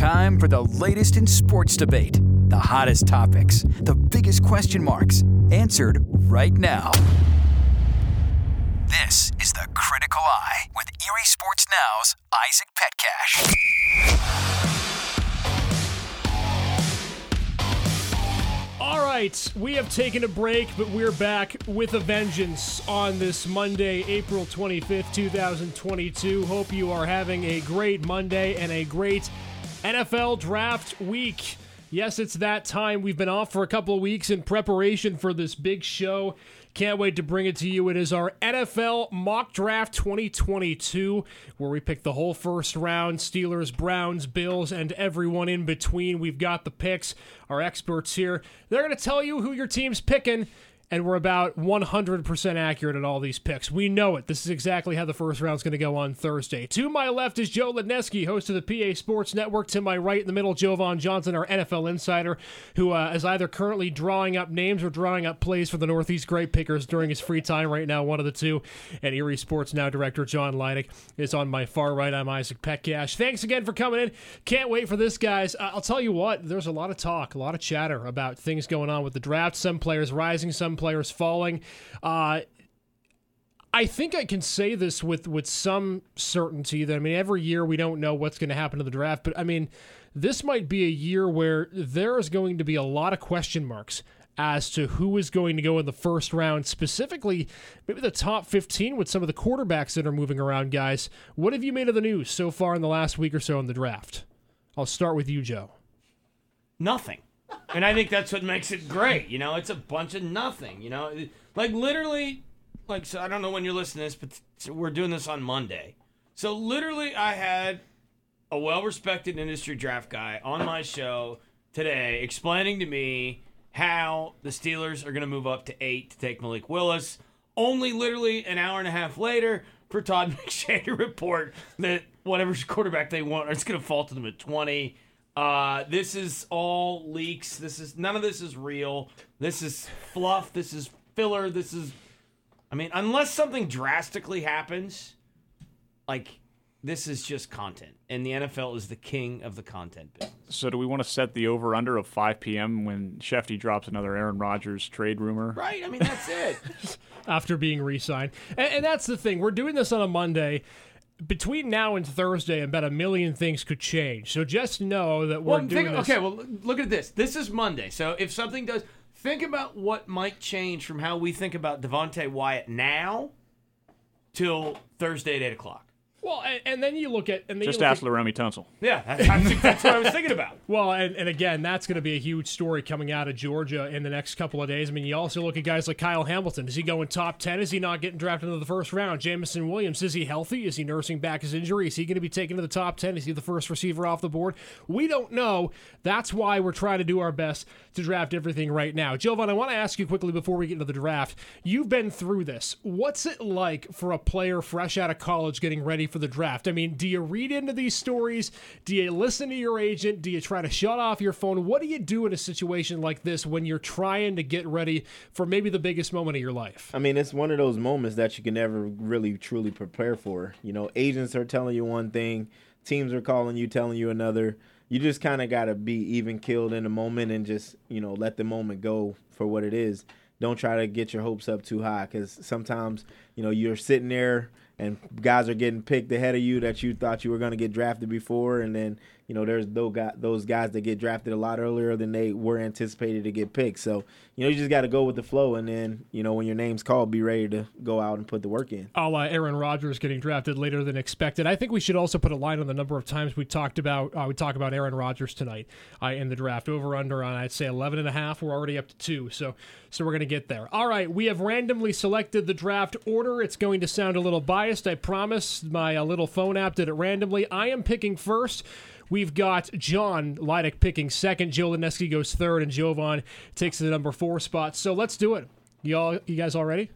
time for the latest in sports debate, the hottest topics, the biggest question marks, answered right now. This is the Critical Eye with Erie Sports Now's Isaac Petcash. All right, we have taken a break, but we're back with a vengeance on this Monday, April 25th, 2022. Hope you are having a great Monday and a great NFL draft week. Yes, it's that time. We've been off for a couple of weeks in preparation for this big show. Can't wait to bring it to you. It is our NFL Mock Draft 2022, where we pick the whole first round Steelers, Browns, Bills, and everyone in between. We've got the picks, our experts here. They're going to tell you who your team's picking and we're about 100% accurate at all these picks. We know it. This is exactly how the first round's going to go on Thursday. To my left is Joe Ledneski, host of the PA Sports Network. To my right in the middle, Jovan Johnson, our NFL insider, who uh, is either currently drawing up names or drawing up plays for the Northeast Great Pickers during his free time right now, one of the two. And Erie Sports Now director John Leidick is on my far right. I'm Isaac Petcash. Thanks again for coming in. Can't wait for this, guys. I'll tell you what, there's a lot of talk, a lot of chatter about things going on with the draft. Some players rising, some players falling. Uh, I think I can say this with with some certainty that I mean every year we don't know what's going to happen to the draft, but I mean this might be a year where there is going to be a lot of question marks as to who is going to go in the first round, specifically maybe the top 15 with some of the quarterbacks that are moving around, guys. What have you made of the news so far in the last week or so in the draft? I'll start with you, Joe. Nothing. And I think that's what makes it great. You know, it's a bunch of nothing. You know, like literally, like so. I don't know when you're listening to this, but we're doing this on Monday. So literally, I had a well-respected industry draft guy on my show today explaining to me how the Steelers are going to move up to eight to take Malik Willis. Only literally an hour and a half later for Todd McShay to report that whatever quarterback they want is going to fall to them at twenty. Uh, this is all leaks. This is none of this is real. This is fluff. This is filler. This is, I mean, unless something drastically happens, like this is just content, and the NFL is the king of the content business. So, do we want to set the over under of 5 p.m. when Schefty drops another Aaron Rodgers trade rumor? Right. I mean, that's it. After being re-signed, and, and that's the thing. We're doing this on a Monday between now and Thursday, about a million things could change. So just know that we're well, doing think. Okay, well, look at this. This is Monday. So if something does, think about what might change from how we think about Devonte Wyatt now till Thursday at eight o'clock. Well, and, and then you look at and then Just you look ask Laremy Tunsil. Yeah, that's, that's what I was thinking about. Well, and, and again, that's going to be a huge story coming out of Georgia in the next couple of days. I mean, you also look at guys like Kyle Hamilton. Is he going top 10? Is he not getting drafted into the first round? Jameson Williams, is he healthy? Is he nursing back his injury? Is he going to be taken to the top 10? Is he the first receiver off the board? We don't know. That's why we're trying to do our best to draft everything right now. Jovan, I want to ask you quickly before we get into the draft. You've been through this. What's it like for a player fresh out of college getting ready for the draft? I mean, do you read into these stories? Do you listen to your agent? Do you try to shut off your phone? What do you do in a situation like this when you're trying to get ready for maybe the biggest moment of your life? I mean, it's one of those moments that you can never really truly prepare for. You know, agents are telling you one thing, teams are calling you, telling you another. You just kind of got to be even killed in the moment and just, you know, let the moment go for what it is. Don't try to get your hopes up too high because sometimes, you know, you're sitting there and guys are getting picked ahead of you that you thought you were going to get drafted before, and then you know there's those guys, that get drafted a lot earlier than they were anticipated to get picked. So you know you just got to go with the flow, and then you know when your name's called, be ready to go out and put the work in. A la Aaron Rodgers getting drafted later than expected. I think we should also put a line on the number of times we talked about uh, we talk about Aaron Rodgers tonight uh, in the draft. Over under on I'd say 11 and a half. We're already up to two, so so we're gonna get there. All right, we have randomly selected the draft order. It's going to sound a little biased, I promise. My uh, little phone app did it randomly. I am picking first. We've got John Leidick picking second. Joe Lineski goes third, and Jovan takes the number four spot. So let's do it. Y'all, you guys all ready?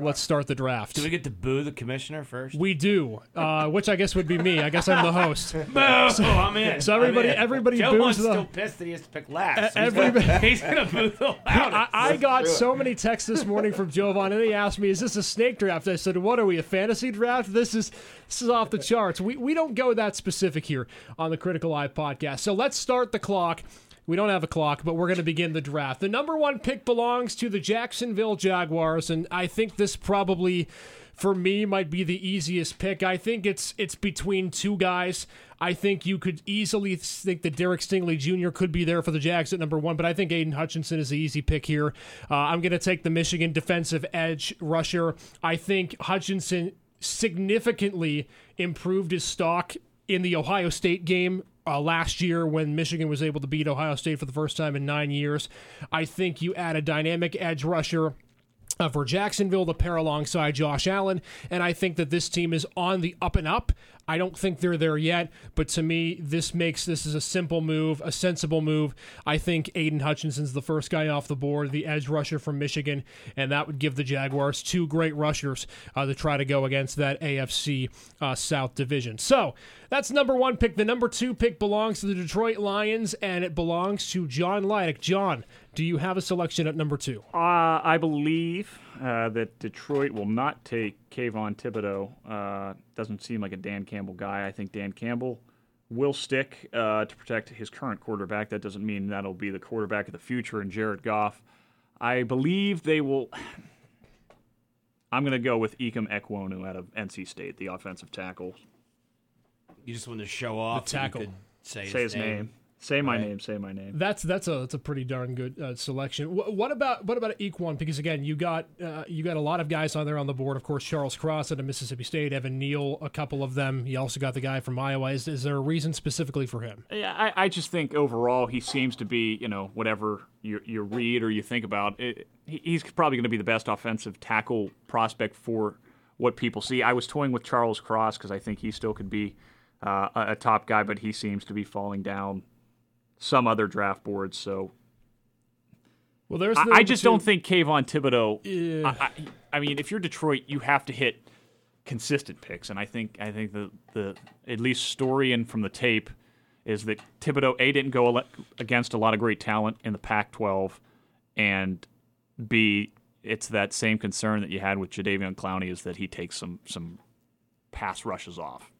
Let's start the draft. Do we get to boo the commissioner first? We do, uh, which I guess would be me. I guess I'm the host. Boo! I'm in. so everybody- I'm in. everybody Joe boos Hunt's the- still pissed that he has to pick last. E- He's gonna- everybody- he's gonna boo the I, loudest. I got so many texts this morning from Jovan, and he asked me, "Is this a snake draft?" I said, "What are we, a fantasy draft? This is this is off the charts. We we don't go that specific here on the Critical Eye podcast. So let's start the clock. We don't have a clock, but we're going to begin the draft. The number one pick belongs to the Jacksonville Jaguars, and I think this probably, for me, might be the easiest pick. I think it's it's between two guys. I think you could easily think that Derek Stingley Jr. could be there for the Jags at number one, but I think Aidan Hutchinson is the easy pick here. Uh, I'm going to take the Michigan defensive edge rusher. I think Hutchinson significantly improved his stock in the Ohio State game uh, last year when Michigan was able to beat Ohio State for the first time in nine years. I think you add a dynamic edge rusher. Uh, for Jacksonville to pair alongside Josh Allen, and I think that this team is on the up and up. I don't think they're there yet, but to me, this makes this is a simple move, a sensible move. I think Aidan Hutchinson's the first guy off the board, the edge rusher from Michigan, and that would give the Jaguars two great rushers uh, to try to go against that AFC uh, South division. So that's number one pick. The number two pick belongs to the Detroit Lions, and it belongs to John Lydick. John, do you have a selection at number two? Uh, I believe uh, that Detroit will not take Kayvon Thibodeaux. Uh, doesn't seem like a Dan Campbell guy. I think Dan Campbell will stick uh, to protect his current quarterback. That doesn't mean that'll be the quarterback of the future in Jared Goff. I believe they will. I'm going to go with Ikem Ekwonu out of NC State, the offensive tackle. You just want to show off. The you tackle. could Say, Say his name. Say my Right. name. Say my name. That's that's a that's a pretty darn good uh, selection. Wh- what about what about Equan? Because again, you got uh, you got a lot of guys on there on the board. Of course, Charles Cross out of Mississippi State, Evan Neal, a couple of them. You also got the guy from Iowa. Is, is there a reason specifically for him? Yeah, I, I just think overall he seems to be, you know, whatever you, you read or you think about, it, he's probably going to be the best offensive tackle prospect for what people see. I was toying with Charles Cross because I think he still could be uh, a, a top guy, but he seems to be falling down some other draft boards. So Well, there's. I, the I just two. don't think Kayvon Thibodeaux. Yeah. I, I, I mean, if you're Detroit, you have to hit consistent picks, and I think I think the the at least story and from the tape is that Thibodeaux a didn't go against a lot of great talent in the Pac-12, and b it's that same concern that you had with Jadeveon Clowney is that he takes some some pass rushes off.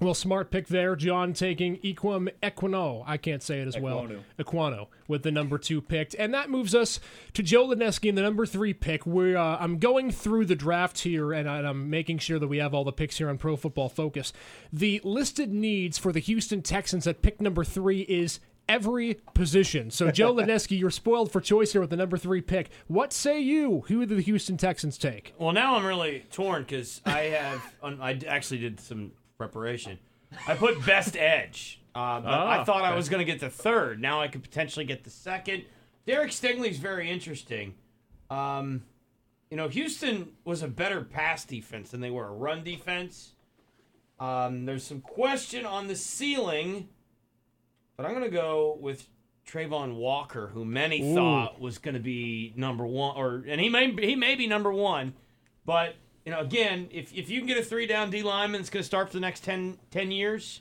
Well, smart pick there, John, taking Equum Equino. I can't say it as well. Equano. Equano with the number two pick, and that moves us to Joe Lineski in the number three pick. Where uh, I'm going through the draft here, and I- and I'm making sure that we have all the picks here on Pro Football Focus. The listed needs for the Houston Texans at pick number three is every position. So, Joe Lineski, you're spoiled for choice here with the number three pick. What say you? Who do the Houston Texans take? Well, now I'm really torn because I have. I actually did some preparation. I put best edge. Uh, but I Ah, thought I was going to get the third. Now I could potentially get the second. Derek Stingley's very interesting. Um, you know, Houston was a better pass defense than they were a run defense. Um, there's some question on the ceiling, but I'm going to go with Trayvon Walker, who many thought was going to be number one, or and he may he may be number one, but you know, again, if if you can get a three down D lineman that's going to start for the next 10, 10 years,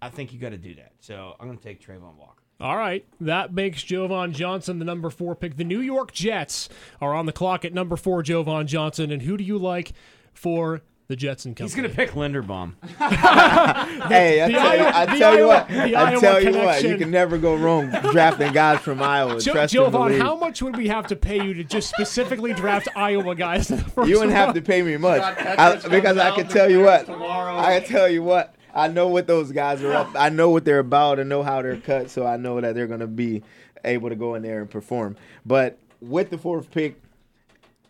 I think you got to do that. So I'm going to take Trayvon Walker. All right, that makes Jovan Johnson the number four pick. The New York Jets are on the clock at number four, Jovan Johnson. And who do you like for the Jets and He's going to pick Linderbaum. Hey, I the tell you, Iowa- I tell you what, I tell you what, you can never go wrong drafting guys from Iowa. Jo- Trust and Jovan, how much would we have to pay you to just specifically draft Iowa guys? in the first You wouldn't have to pay me much I, because I can tell you what. Tomorrow. I can tell you what. I know what those guys are up. I know what they're about. I know how they're cut, so I know that they're going to be able to go in there and perform. But with the fourth pick,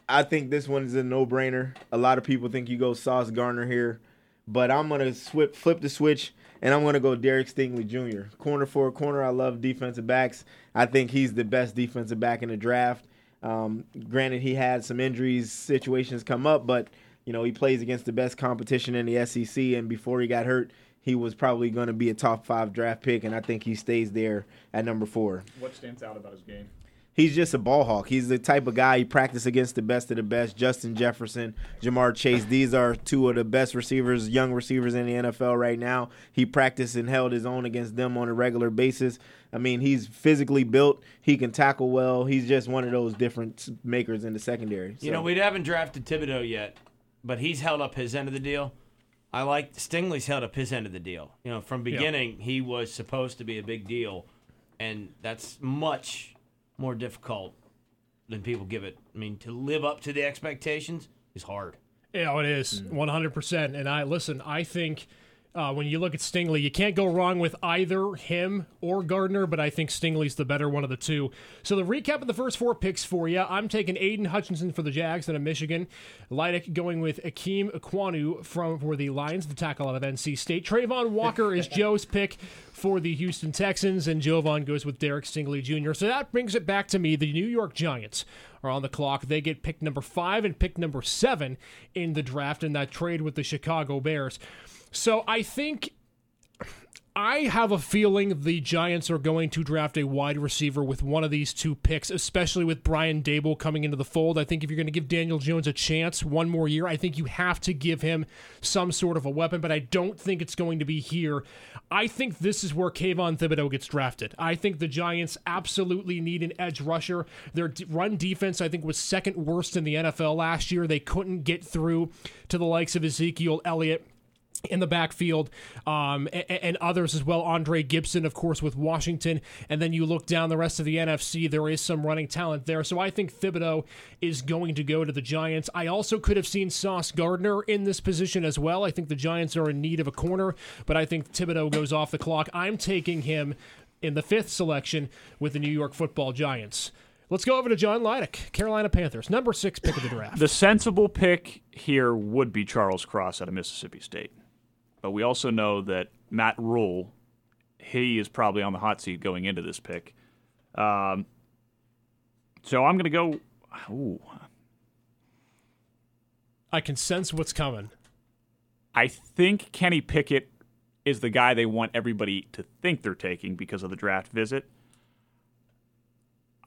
I think this one is a no-brainer. A lot of people think you go Sauce Gardner here, but I'm gonna swip, flip the switch, and I'm gonna go Derek Stingley Jr. Corner for a corner. I love defensive backs. I think he's the best defensive back in the draft. Um, granted, he had some injuries, situations come up, but you know he plays against the best competition in the SEC, and before he got hurt, he was probably going to be a top five draft pick, and I think he stays there at number four. What stands out about his game? He's just a ball hawk. He's the type of guy he practice against the best of the best. Justin Jefferson, Ja'Marr Chase. These are two of the best receivers, young receivers in the NFL right now. He practiced and held his own against them on a regular basis. I mean, he's physically built. He can tackle well. He's just one of those different makers in the secondary. You know, we haven't drafted Thibodeaux yet, but he's held up his end of the deal. I like Stingley's held up his end of the deal. You know, from beginning he was supposed to be a big deal, and that's much more difficult than people give it. I mean, to live up to the expectations is hard. Yeah, it is 100%. And I listen, I think uh, when you look at Stingley, you can't go wrong with either him or Gardner, but I think Stingley's the better one of the two. So the recap of the first four picks for you I'm taking Aidan Hutchinson for the Jags out of Michigan. Leidick going with Akeem Aquanu from for the Lions, the tackle out of NC State. Trayvon Walker is Joe's pick for the Houston Texans, and Jovan goes with Derek Stingley Jr. So that brings it back to me. The New York Giants are on the clock. They get pick number five and pick number seven in the draft in that trade with the Chicago Bears. So I think I have a feeling the Giants are going to draft a wide receiver with one of these two picks, especially with Brian Daboll coming into the fold. I think if you're going to give Daniel Jones a chance one more year, I think you have to give him some sort of a weapon, but I don't think it's going to be here. I think this is where Kayvon Thibodeaux gets drafted. I think the Giants absolutely need an edge rusher. Their run defense, I think, was second worst in the NFL last year. They couldn't get through to the likes of Ezekiel Elliott in the backfield, um, and, and others as well. Andre Gibson, of course, with Washington. And then you look down the rest of the NFC, there is some running talent there. So I think Thibodeaux is going to go to the Giants. I also could have seen Sauce Gardner in this position as well. I think the Giants are in need of a corner, but I think Thibodeaux goes off the clock. I'm taking him in the fifth selection with the New York football Giants. Let's go over to John Leidick, Carolina Panthers, number six pick of the draft. The sensible pick here would be Charles Cross out of Mississippi State. But we also know that Matt Rhule, he is probably on the hot seat going into this pick. Um, so I'm going to go. Ooh, I can sense what's coming. I think Kenny Pickett is the guy they want everybody to think they're taking because of the draft visit.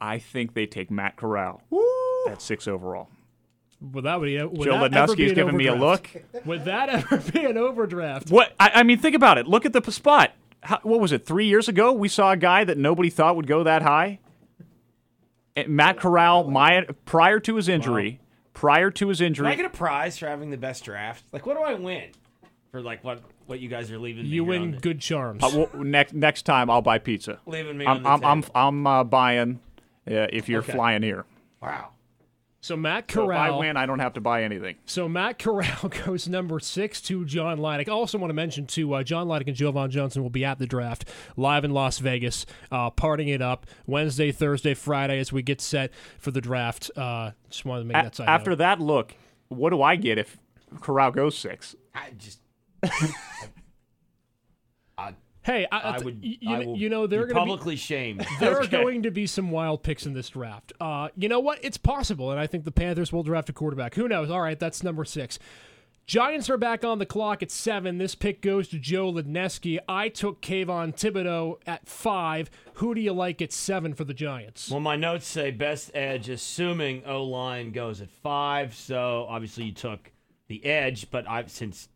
I think they take Matt Corral at six overall. Would that be, would Joe that ever be Lednowski is an giving me a overdraft? look. Would that ever be an overdraft? What I, I mean, think about it. Look at the spot. How, what was it? Three years ago, we saw a guy that nobody thought would go that high. Matt Corral, my prior to his injury, prior to his Can I injury, get a prize for having the best draft? Like, what do I win for like what what you guys are leaving me You here on win the- good charms. uh, well, next next time I'll buy pizza. leaving me I'm the I'm I'm. I'm uh, buying uh, if you're Okay. flying here. wow. So Matt So if I win, I don't have to buy anything. So Matt Corral goes number six to John Leidick. I also want to mention too, uh, John Leidick and Jovan Johnson will be at the draft live in Las Vegas, uh, partying it up Wednesday, Thursday, Friday as we get set for the draft. Uh, just wanted to make A- that side after note. that look, what do I get if Corral goes six? I just Hey, I, I would You, I you know they're going to be publicly shamed. there are going to be some wild picks in this draft. Uh, you know what? It's possible, and I think the Panthers will draft a quarterback. Who knows? All right, that's number six. Giants are back on the clock at seven. This pick goes to Joe Ledneski. I took Kayvon Thibodeaux at five. Who do you like at seven for the Giants? Well, my notes say best edge, assuming O line goes at five. So obviously you took the edge, but I've since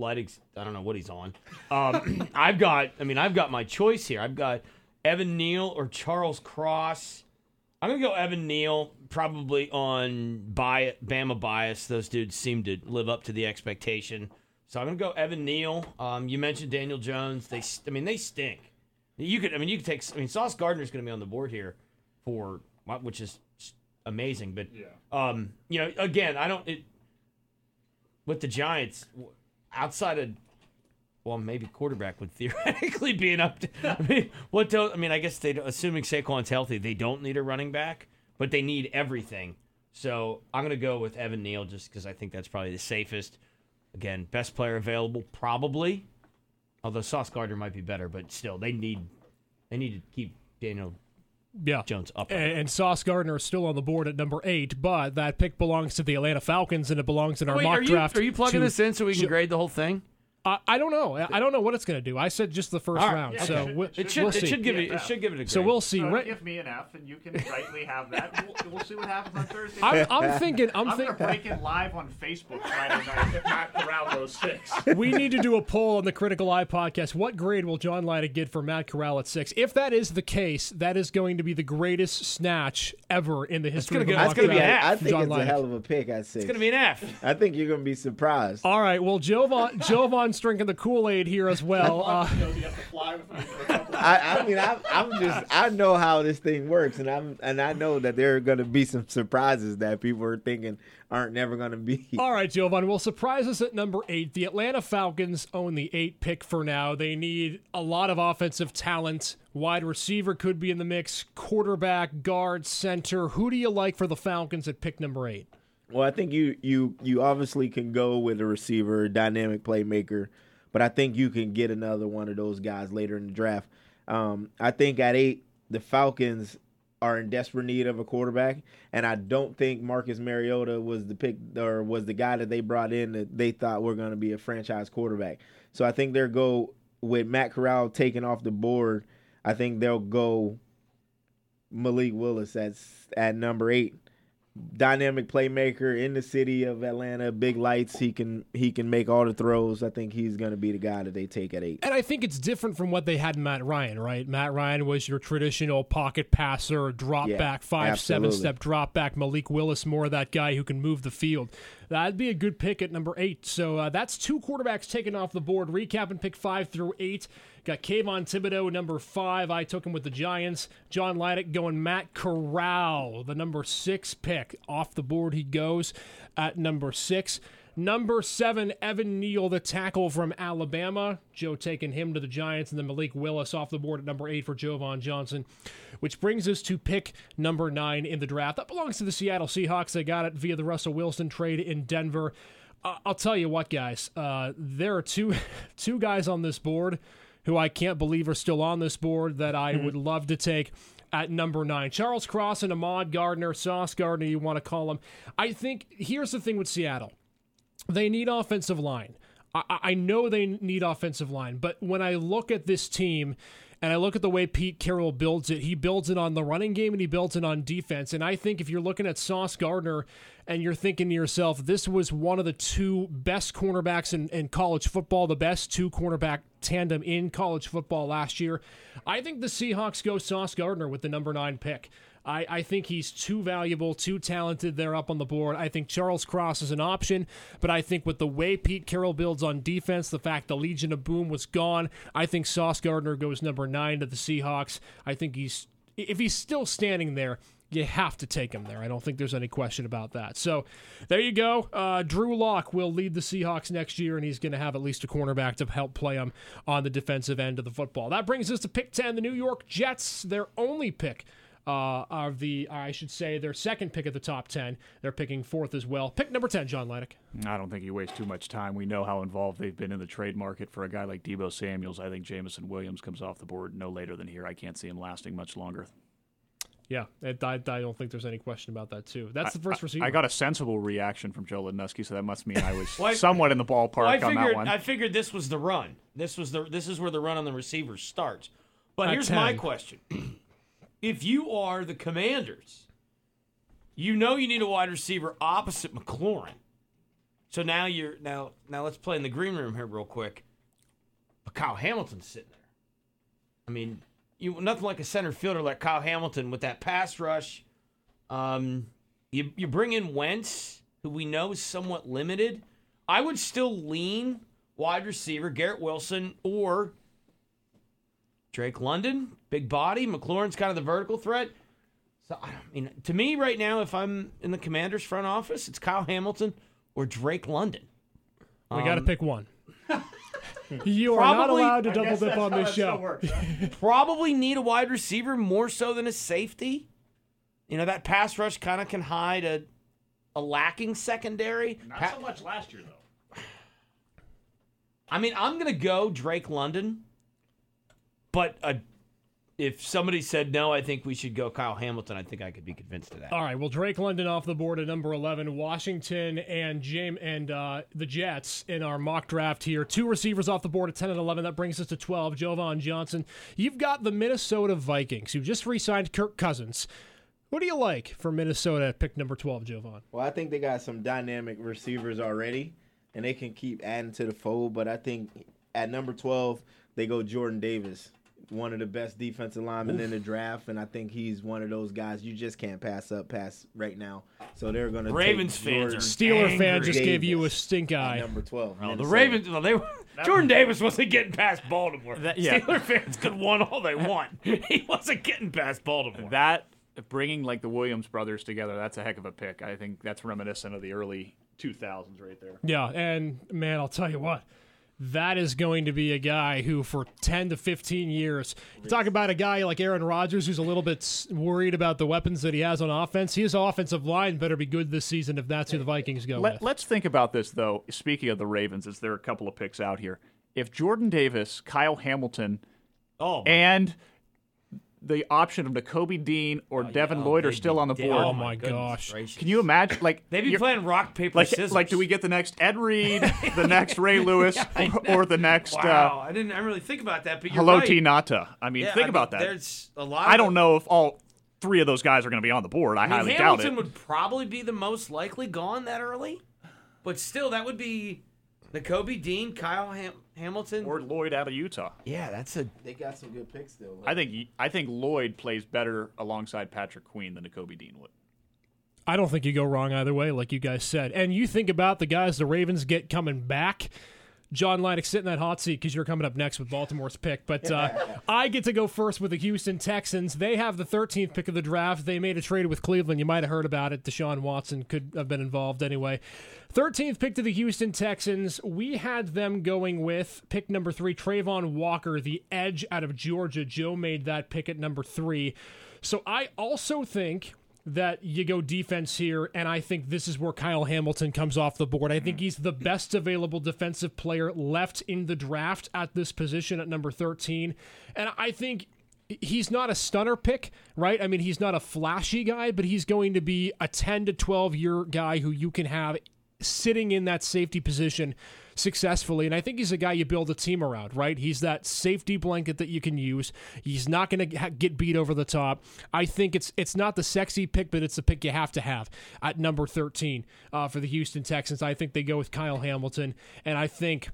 Leidig's, I don't know what he's on. Um, I've got, I mean, I've got my choice here. I've got Evan Neal or Charles Cross. I'm gonna go Evan Neal, probably on bi- Bama bias. Those dudes seem to live up to the expectation. So I'm gonna go Evan Neal. Um, you mentioned Daniel Jones. They, st- I mean, they stink. You could, I mean, you could take. I mean, Sauce Gardner's going to be on the board here for which is amazing. But yeah. um, you know, again, I don't. It, with the Giants, outside of well, maybe quarterback would theoretically be an up. I mean, what? don't? I mean, I guess they assuming Saquon's healthy, they don't need a running back, but they need everything. So I'm to go with Evan Neal just because I think that's probably the safest. Again, best player available, probably. Although Sauce Gardner might be better, but still, they need they need to keep Daniel Yeah. Jones up. And, and Sauce Gardner is still on the board at number eight, but that pick belongs to the Atlanta Falcons and it belongs in our Wait, mock are you draft. are you plugging to this in so we can Jo- grade the whole thing? I, I don't know. I I don't know what it's going to do. I said just the first All right. round, Yeah, so it should- we- it It should we'll it should give it Yeah. it should give it a grade. So we'll see. So Right- give me an F, and you can rightly have that. We'll, we'll see what happens on Thursday. I'm, I'm thinking. I'm I'm gonna thinking. break it live on Facebook Friday night if Matt Corral goes six. we need to do a poll on the Critical Eye podcast. What grade will John Lydic get for Matt Corral at six? If that is the case, that is going to be the greatest snatch ever in the history gonna of the go- That's gonna gonna be be. an knockout. I F. think John it's a Lydic. hell of a pick at six. It's gonna be an F. I think you're gonna be surprised. All right. Well, Jovan Jovan, Jovan's drinking the Kool Aid here as well. Uh, you have to fly with me for a couple of I, I mean, I'm, I'm just, I know how this thing works, and I'm, and I know that there are going to be some surprises that people are thinking aren't never going to be. All right, Jovan. Well, surprise us at number eight. The Atlanta Falcons own the eight pick for now. They need a lot of offensive talent. Wide receiver could be in the mix. Quarterback, guard, center. Who do you like for the Falcons at pick number eight? Well, I think you, you, you obviously can go with a receiver, dynamic playmaker, but I think you can get another one of those guys later in the draft. Um, I think at eight, the Falcons are in desperate need of a quarterback, and I don't think Marcus Mariota was the pick or was the guy that they brought in that they thought were going to be a franchise quarterback. So I think they'll go with Matt Corral taken off the board. I think they'll go Malik Willis at at number eight. Dynamic playmaker in the city of Atlanta, big lights. He can he can make all the throws. I think he's going to be the guy that they take at eight. And I think it's different from what they had in Matt Ryan, right? Matt Ryan was your traditional pocket passer, drop Yeah, back, five, seven step drop back. Malik Willis, more that guy who can move the field. That'd be a good pick at number eight. So uh, that's two quarterbacks taken off the board. Recapping pick five through eight. Got Kayvon Thibodeaux, number five. I took him with the Giants. John Lydic going Matt Corral, the number six pick. Off the board he goes at number six. Number seven, Evan Neal, the tackle from Alabama. Joe taking him to the Giants, and then Malik Willis off the board at number eight for Jovan Johnson. Which brings us to pick number nine in the draft. That belongs to the Seattle Seahawks. They got it via the Russell Wilson trade in Denver. Uh, I'll tell you what, guys. Uh, there are two two guys on this board who I can't believe are still on this board that I would love to take at number nine. Charles Cross and Ahmad Gardner, Sauce Gardner, you want to call him. I think here's the thing with Seattle they need offensive line. I, I know they need offensive line, but when I look at this team and I look at the way Pete Carroll builds it, he builds it on the running game and he builds it on defense. And I think if you're looking at Sauce Gardner and you're thinking to yourself, this was one of the two best cornerbacks in, in college football, the best two cornerback tandem in college football last year, I think the Seahawks go Sauce Gardner with the number nine pick. I, I think he's too valuable, too talented there up on the board. I think Charles Cross is an option, but I think with the way Pete Carroll builds on defense, the fact the Legion of Boom was gone, I think Sauce Gardner goes number nine to the Seahawks. I think he's if he's still standing there, you have to take him there. I don't think there's any question about that. So there you go. Uh, Drew Lock will lead the Seahawks next year, and he's going to have at least a cornerback to help play him on the defensive end of the football. That brings us to pick 10, the New York Jets, their only pick uh, of the, I should say, their second pick of the top 10. They're picking fourth as well. Pick number 10, John Lydic. I don't think you waste too much time. We know how involved they've been in the trade market for a guy like Deebo Samuels. I think Jameson Williams comes off the board no later than here. I can't see him lasting much longer. Yeah, it, I, I don't think there's any question about that, too. That's the first I- receiver. I got a sensible reaction from Joe Lidnuski, so that must mean I was Well, somewhat in the ballpark Well, I on that one. I figured this was the run. This was the this is where the run on the receivers starts. But At here's my question: If you are the Commanders, you know you need a wide receiver opposite McLaurin. So now you're now now let's play in the green room here real quick. But Kyle Hamilton's sitting there. I mean, you nothing like a center fielder like Kyle Hamilton with that pass rush. Um, you you bring in Wentz, who we know is somewhat limited. I would still lean wide receiver Garrett Wilson or Drake London, big body. McLaurin's kind of the vertical threat. So I mean, to me right now, if I'm in the Commanders' front office, it's Kyle Hamilton or Drake London. we got to um, pick one. you are not allowed to double dip on this show. Probably need a wide receiver more so than a safety. You know that pass rush kind of can hide a a lacking secondary. Not pa- so much last year, though. I mean, I'm gonna go Drake London, but a if somebody said no, I think we should go Kyle Hamilton. I think I could be convinced of that. All right. Well, Drake London off the board at number eleven. Washington and James and uh, the Jets in our mock draft here. Two receivers off the board at ten and eleven. That brings us to twelve. Jovan Johnson. You've got the Minnesota Vikings who just re-signed Kirk Cousins. What do you like for Minnesota at pick number twelve, Jovan? Well, I think they got some dynamic receivers already, and they can keep adding to the fold. But I think at number 12, they go Jordan Davis, one of the best defensive linemen in the draft, and I think he's one of those guys you just can't pass up pass right now. So they're going to Ravens take fans Jordan are Steeler fan Angry just gave you a stink eye. number 12. Oh, the Ravens, well, they were, Jordan Davis wasn't getting past Baltimore. That- yeah. Steeler fans could want all they want. He wasn't getting past Baltimore. That bringing like the Williams brothers together, that's a heck of a pick. I think that's reminiscent of the early 2000s right there. Yeah, and man, I'll tell you what. That is going to be a guy who, for 10 to 15 years, you talk about a guy like Aaron Rodgers who's a little bit worried about the weapons that he has on offense. His offensive line better be good this season if that's who the Vikings go Let, with. let's think about this though. Speaking of the Ravens, as there are a couple of picks out here. If Jordan Davis, Kyle Hamilton, oh, and the option of Nakobe Dean or Devin oh, Lloyd are still on the board. Oh, my gosh. gracious. Can you imagine? Like They'd be playing rock, paper, like scissors. like do we get the next Ed Reed, the next Ray Lewis, I or, or the next Wow, I didn't. I didn't really think about that. But uh, you're Hello right. T Nata? I mean, Yeah, think I mean, about that. There's a lot. I don't know if all three of those guys are going to be on the board. I, I mean, highly Hamilton doubt it. would probably be the most likely gone that early, but still, that would be Nakobe Dean, Kyle Ham- Hamilton. or Lloyd out of Utah. yeah, that's a They got some good picks still. I think I think Lloyd plays better alongside Patrick Queen than Nakobe Dean would. I don't think you go wrong either way, like you guys said. And you think about the guys the Ravens get coming back. John Leidick sit in that hot seat because you're coming up next with Baltimore's pick. But uh, I get to go first with the Houston Texans. They have the 13th pick of the draft. They made a trade with Cleveland. You might have heard about it. Deshaun Watson could have been involved anyway. 13th pick to the Houston Texans. We had them going with pick number three, Trayvon Walker, the edge out of Georgia. Joe made that pick at number three. So I also think that you go defense here, and I think this is where Kyle Hamilton comes off the board. I think he's the best available defensive player left in the draft at this position at number 13. And I think he's not a stunner pick, right? I mean, he's not a flashy guy, but he's going to be a 10 to 12 year guy who you can have sitting in that safety position successfully. And I think he's a guy you build a team around, right? He's that safety blanket that you can use. He's not going to get beat over the top. I think it's it's not the sexy pick, but it's the pick you have to have at number 13 uh, for the Houston Texans. I think they go with Kyle Hamilton. And I think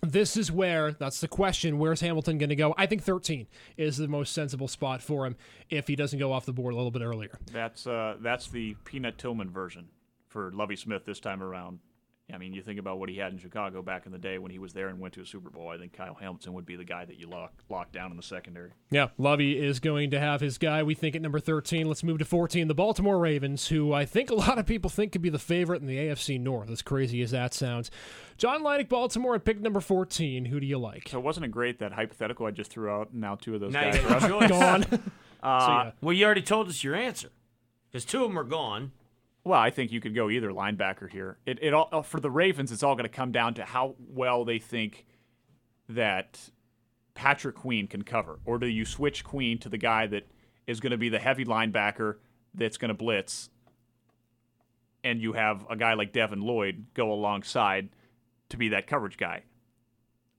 this is where that's the question where's hamilton going to go i think 13 is the most sensible spot for him if he doesn't go off the board a little bit earlier That's uh, that's the Peanut Tillman version for Lovie Smith this time around. I mean, you think about what he had in Chicago back in the day when he was there and went to a Super Bowl. I think Kyle Hamilton would be the guy that you lock lock down in the secondary. yeah lovie is going to have his guy we think at number 13 let's move to 14 the baltimore ravens who i think a lot of people think could be the favorite in the afc north as crazy as that sounds john Leidick, baltimore at pick number 14 who do you like So it wasn't it great that hypothetical I just threw out? Now two of those now guys. are a choice. gone uh, so, yeah. Well, you already told us your answer because two of them are gone. Well, I think you could go either linebacker here. It, it all for the Ravens. It's all going to come down to how well they think that Patrick Queen can cover, or do you switch Queen to the guy that is going to be the heavy linebacker that's going to blitz, and you have a guy like Devin Lloyd go alongside to be that coverage guy.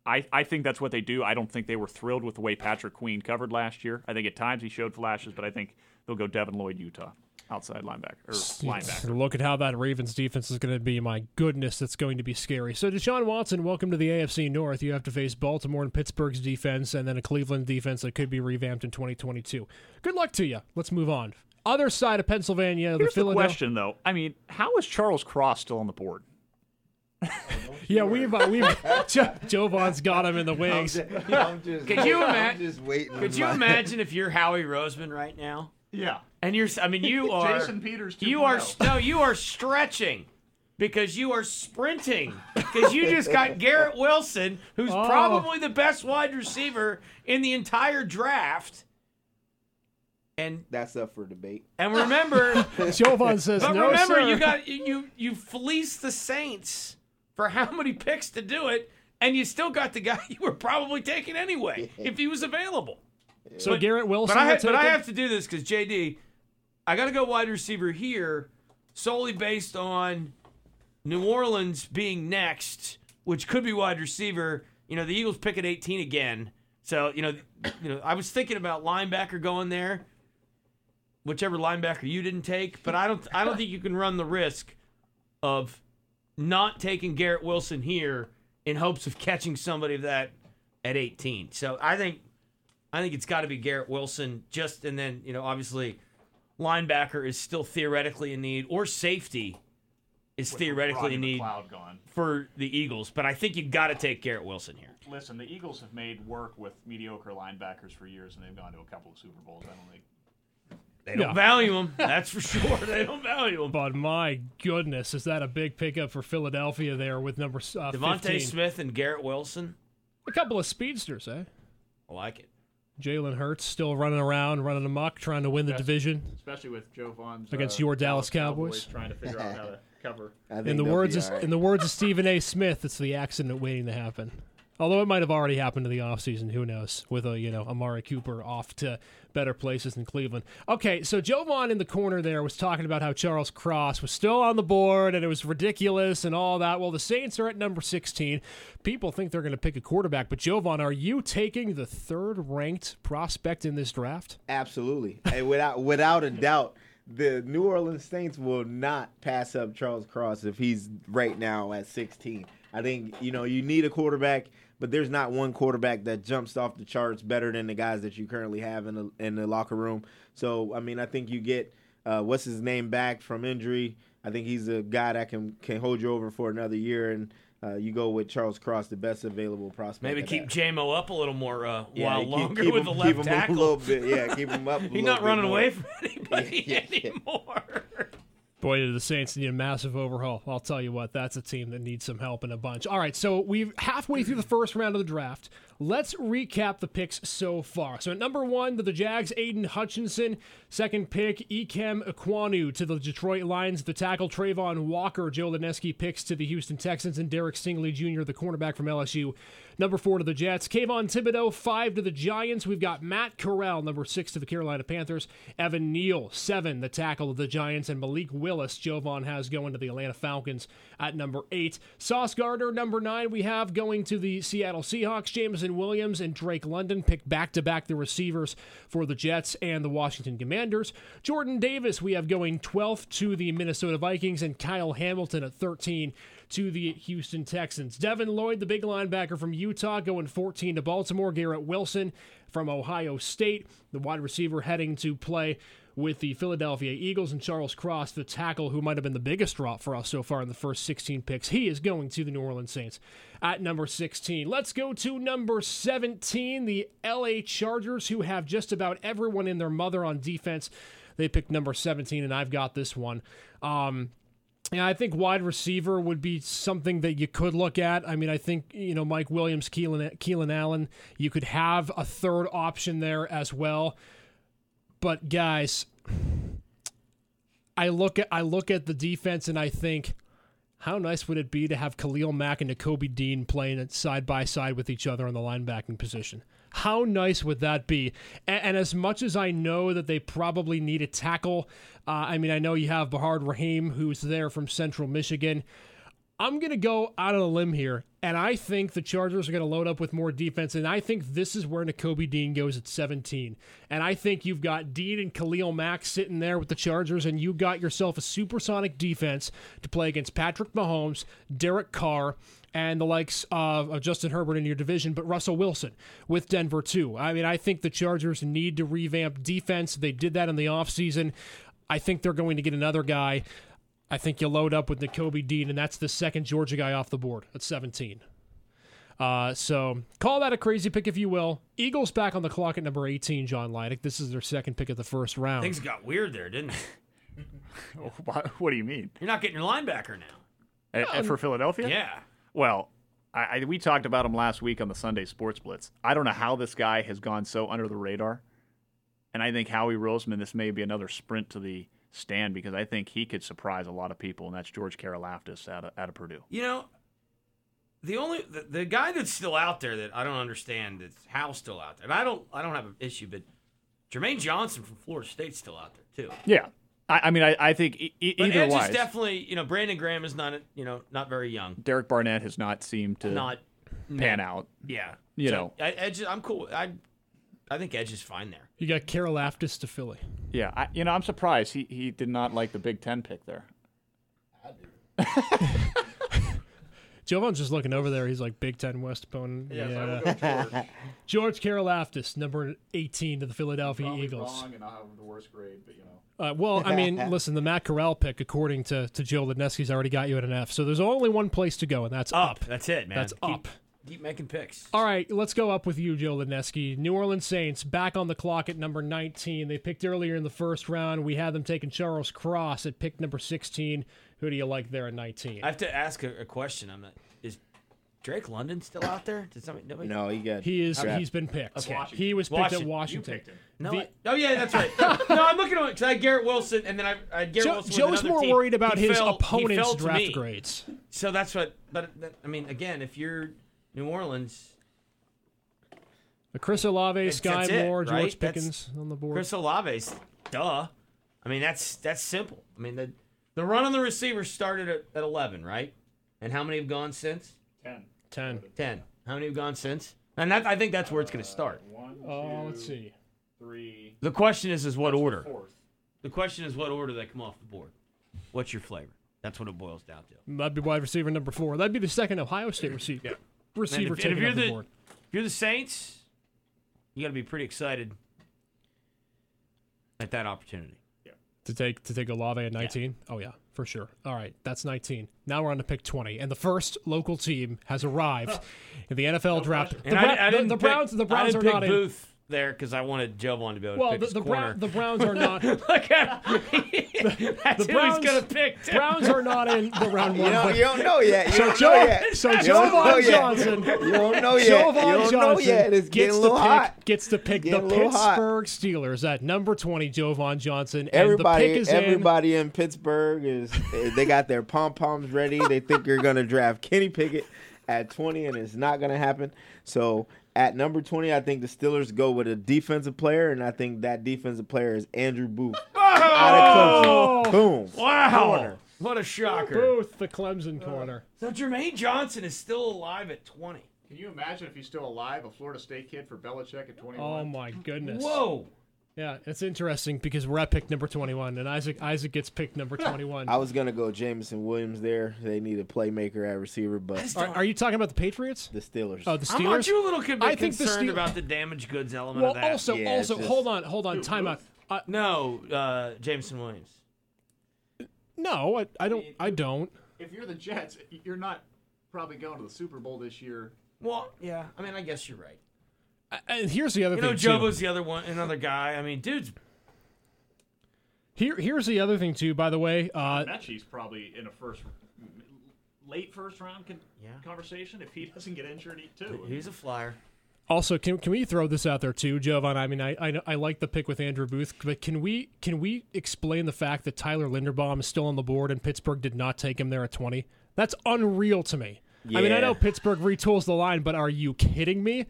I, I think that's what they do. I don't think they were thrilled with the way Patrick Queen covered last year. I think at times he showed flashes, but I think they'll go Devin Lloyd, Utah, outside linebacker or linebacker. Look at how that Ravens defense is going to be. My goodness, it's going to be scary. So, Deshaun Watson, welcome to the AFC North. You have to face Baltimore and Pittsburgh's defense, and then a Cleveland defense that could be revamped in 2022. Good luck to you. Let's move on. Other side of Pennsylvania, the Here's the Philadelphia. question, though. I mean, how is Charles Cross still on the board? Yeah, we've uh, we've jo- Jovan's got him in the wings. I'm just, Could you I'm ima- just waiting. Could you imagine if you're Howie Roseman right now? Yeah. And you're, I mean, you are. Jason Peters You are oh. no, you are stretching because you are sprinting because you just got Garrett Wilson, who's Oh. probably the best wide receiver in the entire draft. And That's up for debate. and remember, Jovan says but no, remember, sir. you got you you fleeced the Saints for how many picks to do it, and you still got the guy you were probably taking anyway if he was available. So But- Garrett Wilson. But I, have, but I have to do this because JD, I got to go wide receiver here solely based on New Orleans being next, which could be wide receiver. You know, the Eagles pick at 18 again. So, you know, you know, I was thinking about linebacker going there, whichever linebacker you didn't take, but I don't I don't think you can run the risk of not taking Garrett Wilson here in hopes of catching somebody of that at 18. So, I think I think it's got to be Garrett Wilson. Just and then you know, obviously, linebacker is still theoretically in need, or safety is theoretically in need gone. for the Eagles. But I think you've got to take Garrett Wilson here. Listen, the Eagles have made work with mediocre linebackers for years, and they've gone to a couple of Super Bowls. I don't think. They don't Yeah. value him. That's for sure. They don't value him. But my goodness, is that a big pickup for Philadelphia there with number uh, DeVonta 15? Smith and Garrett Wilson. A couple of speedsters, eh? I like it. Jalen Hurts still running around, running amok, trying to win the division. Especially with Jovan's uh, Against your Dallas Cowboys. trying to figure out how to cover. In the words of, all right. in the words of Stephen A. Smith, it's the accident waiting to happen. Although it might have already happened in the offseason, who knows? With a you know Amari Cooper off to better places in Cleveland. Okay, so Jovan in the corner there was talking about how Charles Cross was still on the board and it was ridiculous and all that. Well, the Saints are at number 16. People think they're going to pick a quarterback, but Jovan, are you taking the third ranked prospect in this draft? Absolutely, and without without a doubt, the New Orleans Saints will not pass up Charles Cross if he's right now at 16. I think you know you need a quarterback, but there's not one quarterback that jumps off the charts better than the guys that you currently have in the in the locker room. So I mean, I think you get uh, what's his name back from injury. I think he's a guy that can can hold you over for another year, and uh, you go with Charles Cross, the best available prospect. Maybe keep. JMO up a little more uh, Yeah, while keep- longer keep with him- the keep left him tackle. a little bit. Yeah, keep him up. a He's not running more. away from anybody Yeah, yeah. anymore. Boy, do the Saints need a massive overhaul. I'll tell you what, that's a team that needs some help in a bunch. All right, so we've halfway through the first round of the draft. Let's recap the picks so far. So at number one, to the Jags, Aidan Hutchinson. Second pick, Ikem Ekwonu to the Detroit Lions. The tackle, Trayvon Walker. Joe Lineski picks to the Houston Texans. And Derek Stingley Jr., the cornerback from LSU. Number four to the Jets. Kayvon Thibodeaux, five to the Giants. We've got Matt Corral, number six to the Carolina Panthers. Evan Neal, seven, the tackle of the Giants. And Malik Willis, Jovan has going to the Atlanta Falcons at number eight. Sauce Gardner, number nine, we have going to the Seattle Seahawks. Jameson Williams and Drake London pick back to back the receivers for the Jets and the Washington Commanders. Jordan Davis, we have going 12th to the Minnesota Vikings. And Kyle Hamilton at 13 to the Houston Texans. Devin Lloyd, the big linebacker from Utah, going 14 to Baltimore. Garrett Wilson from Ohio State, the wide receiver heading to play with the Philadelphia Eagles, and Charles Cross, the tackle who might have been the biggest drop for us so far in the first 16 picks. He is going to the New Orleans Saints at number 16. Let's go to number 17, the LA Chargers, who have just about everyone in their mother on defense. They picked number 17, and I've got this one. Um, yeah, I think wide receiver would be something that you could look at. I mean, I think you know Mike Williams, Keenan, Keenan Allen. You could have a third option there as well. But guys, I look at I look at the defense and I think, how nice would it be to have Khalil Mack and Jacoby Dean playing side by side with each other on the linebacking position? How nice would that be? And, and as much as I know that they probably need a tackle, uh, I mean, I know you have Bernhard Raimann, who's there from Central Michigan. I'm going to go out on a limb here, and I think the Chargers are going to load up with more defense, and I think this is where Nakobe Dean goes at 17. And I think you've got Dean and Khalil Mack sitting there with the Chargers, and you've got yourself a supersonic defense to play against Patrick Mahomes, Derek Carr, and the likes of, of Justin Herbert in your division, but Russell Wilson with Denver too. I mean, I think the Chargers need to revamp defense. They did that in the offseason. I think they're going to get another guy. I think you load up with Nakobe Dean, and that's the second Georgia guy off the board at 17. Uh, so call that a crazy pick if you will. Eagles back on the clock at number 18, John Leidick. This is their second pick of the first round. Things got weird there, didn't they? What, what do you mean? You're not getting your linebacker now. Uh, uh, for Philadelphia? Yeah. Well, I, I, we talked about him last week on the Sunday Sports Blitz. I don't know how this guy has gone so under the radar. And I think Howie Roseman, this may be another sprint to the stand because I think he could surprise a lot of people, and that's George Karlaftis out of, out of Purdue. You know, the only the, the guy that's still out there that I don't understand is Hal's still out there. And I don't I don't have an issue, but Jermaine Johnson from Florida State's still out there too. Yeah. I, I mean, I, I think e- e- But either Edge wise, is definitely you know Brandon Graham is not you know not very young, Derek Barnett has not seemed to not pan out. yeah. You So, know. I, Edge I'm cool. I I think Edge is fine there. You got Karlaftis to Philly. Yeah, I, you know, I'm surprised he, he did not like the Big Ten pick there. Jovan's just looking over there. He's like Big Ten West opponent. Yeah. George Karlaftis, number 18 to the Philadelphia Eagles. and I'll have the worst grade, but you know. Uh, well, I mean, listen, the Matt Corral pick, according to, to Joe Ledneski's already got you at an F. So there's only one place to go, and that's up. Up. That's it, man. That's Keep- up. Keep making picks. All right, let's go up with you, Joe Ledneski. New Orleans Saints back on the clock at number 19. They picked earlier in the first round. We had them taking Charles Cross at pick number 16. Who do you like there at 19? I have to ask a, a question. I'm not, is Drake London still out there? Did somebody? Nobody? No, he got. he is. drafted. He's been picked. Okay. He was picked Washington. at You Washington. No. The- I- oh yeah, that's right. no, I'm looking at because I had Garrett Wilson, and then I, I had Garrett Joe, Wilson. Joe's more team. worried about He his fell- opponent's draft grades. So that's what. But that, I mean, again, if you're New Orleans, Chris Olave, That's- Sky that's it, Moore, right? George That's- Pickens on the board. Chris Olave's duh. I mean, that's that's simple. I mean, the the run on the receiver started at, at 11, right? And how many have gone since? 10. 10. 10. How many have gone since? And that, I think that's where it's going to start. Uh, one, Oh, let's see. three, The question is, is what order? fourth. The question is what order they come off the board. What's your flavor? That's what it boils down to. That'd be wide receiver number four. That'd be the second Ohio State receiver. yeah. Receiver And if, and if you're the, the board. if you're the Saints, you got to be pretty excited at that opportunity. To take to take Olave at 19? Oh yeah, for sure. All right, that's 19. Now we're on to pick 20, and the first local team has arrived in the NFL draft. And The, I, Bra- I the- the pick- Browns. The Browns are not in. Booth there because I wanted Jovan to be able to Well, pick the, his the, corner. Brown, the Browns are not. Look at him. That's who Browns- he's gonna pick. too. Browns are not in the round one. don't, but- you don't know yet. You so don't Joe, know yet. so Jovan. Johnson. You don't know yet. Jovan you don't Johnson know yet. It's gets getting a to pick, hot. Gets to pick the Getting a little hot. Pittsburgh Steelers at number 20. Jovan Johnson. And Everybody, the pick is in. everybody in Pittsburgh is. They got their pom poms ready. They think you're gonna draft Kenny Pickett at 20, and it's not gonna happen. So at number 20, I think the Steelers go with a defensive player, and I think that defensive player is Andrew Booth out of Clemson. Boom. Wow! Corner. What a shocker! Booth, the Clemson corner. Uh, so Jermaine Johnson is still alive at 20. Can you imagine if he's still alive, a Florida State kid for Belichick at 21? Oh my goodness. Whoa! Yeah, it's interesting because we're at pick number 21, and Isaac Isaac gets picked number 21. I was gonna go Jameson Williams there. They need a playmaker at receiver, but Are, are you talking about the Patriots? the Steelers. Oh, the I'm not you a little bit I think the concerned Steel- about the damaged goods element Well, of that. also, Yeah, also, just- hold on, hold on, time out. Uh, no, uh, Jameson Williams. no, I, I don't. I don't. If you're the Jets, you're not probably going to the Super Bowl this year. Well, yeah. I mean, I guess you're right. I- And here's the other You know, thing too. Jobo's the other one, another guy. I mean, dude's Here, here's the other thing too. By the way, uh, Mechie's probably in a first, late first round con- Yeah. conversation if he doesn't get injured he- too. he's a flyer. also can can we throw this out there too, Jovan? I mean, I, I I like the pick with Andrew Booth, but can we can we explain the fact that Tyler Linderbaum is still on the board and Pittsburgh did not take him there at 20? That's unreal to me. I mean, I Yeah. know Pittsburgh retools the line, but are you kidding me?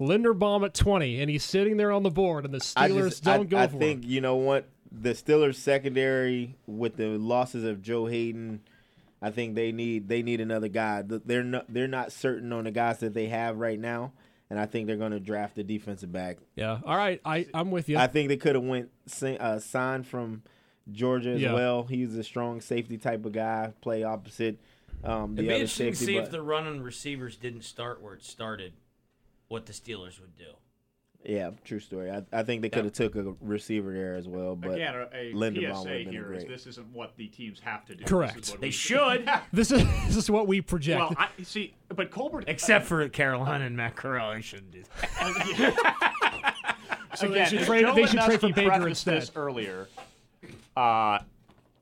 Linderbaum at 20, and he's sitting there on the board, and the I Steelers just, don't I, go I for it. I think him. you know what the Steelers secondary with the losses of Joe Haden. I think they need they need another guy. They're not they're not certain on the guys that they have right now, and I think they're going to draft a defensive back. Yeah. All right. I I'm with you. I think they could have went si- uh, signed from Georgia as Yeah. well. He's a strong safety type of guy. Play opposite um, the It'd be other interesting to see but- if the running receivers didn't start where it started, what the Steelers would do. yeah, true story. I, I think they could have took a receiver there as well, but Again, a, a Linderbaum PSA would've been here is great. this isn't what the teams have to do. Correct. This is what They we- should, this is this is what we project. well, I, see, but Colbert. except for Carolina and Matt Corral. They shouldn't do that. so they again, should as trade. Joe They should trade for Lednowski Baker prefaced instead. This earlier, uh,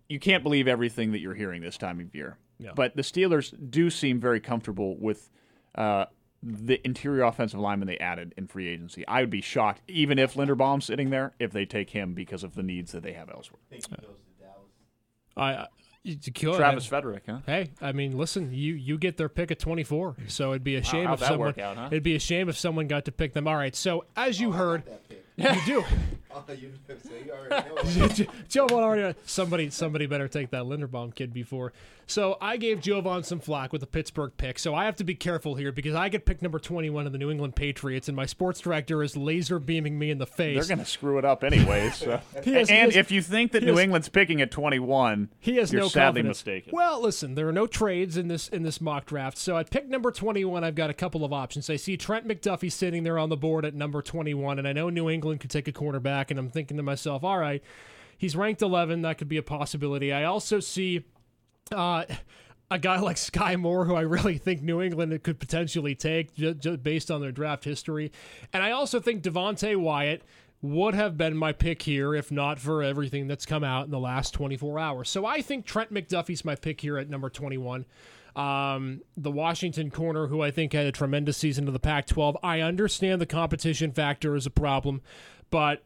you can't believe everything that you're hearing this time of year. Yeah. But the Steelers do seem very comfortable with uh, the interior offensive lineman they added in free agency. I would be shocked, even if Linderbaum's sitting there, if they take him because of the needs that they have elsewhere. I You could. Travis Frederick, huh? Hey, I mean, listen, you you get their pick at 24, so it'd be a shame how'd if that someone work out, huh? it'd be a shame if someone got to pick them. All right, so as you heard, you do. Oh, you, so you already know. Jovan already somebody somebody better take that Linderbaum kid before. So I gave Jovan some flack with the Pittsburgh pick. So I have to be careful here because I get pick number 21 of the New England Patriots, and my sports director is laser beaming me in the face. They're going to screw it up anyways. So. Has- and has- if you think that New has- England's picking at 21, He has you're no sadly confidence. mistaken. Well, listen, there are no trades in this in this mock draft. So at pick number 21, I've got a couple of options. I see Trent McDuffie sitting there on the board at number 21, and I know New England could take a cornerback, and I'm thinking to myself, all right, he's ranked 11. That could be a possibility. I also see uh, a guy like Sky Moore, who I really think New England could potentially take just, based on their draft history. And I also think Devonte Wyatt would have been my pick here if not for everything that's come out in the last 24 hours. So I think Trent McDuffie's my pick here at number 21. Um, the Washington corner, who I think had a tremendous season of the Pac 12. I understand the competition factor is a problem, but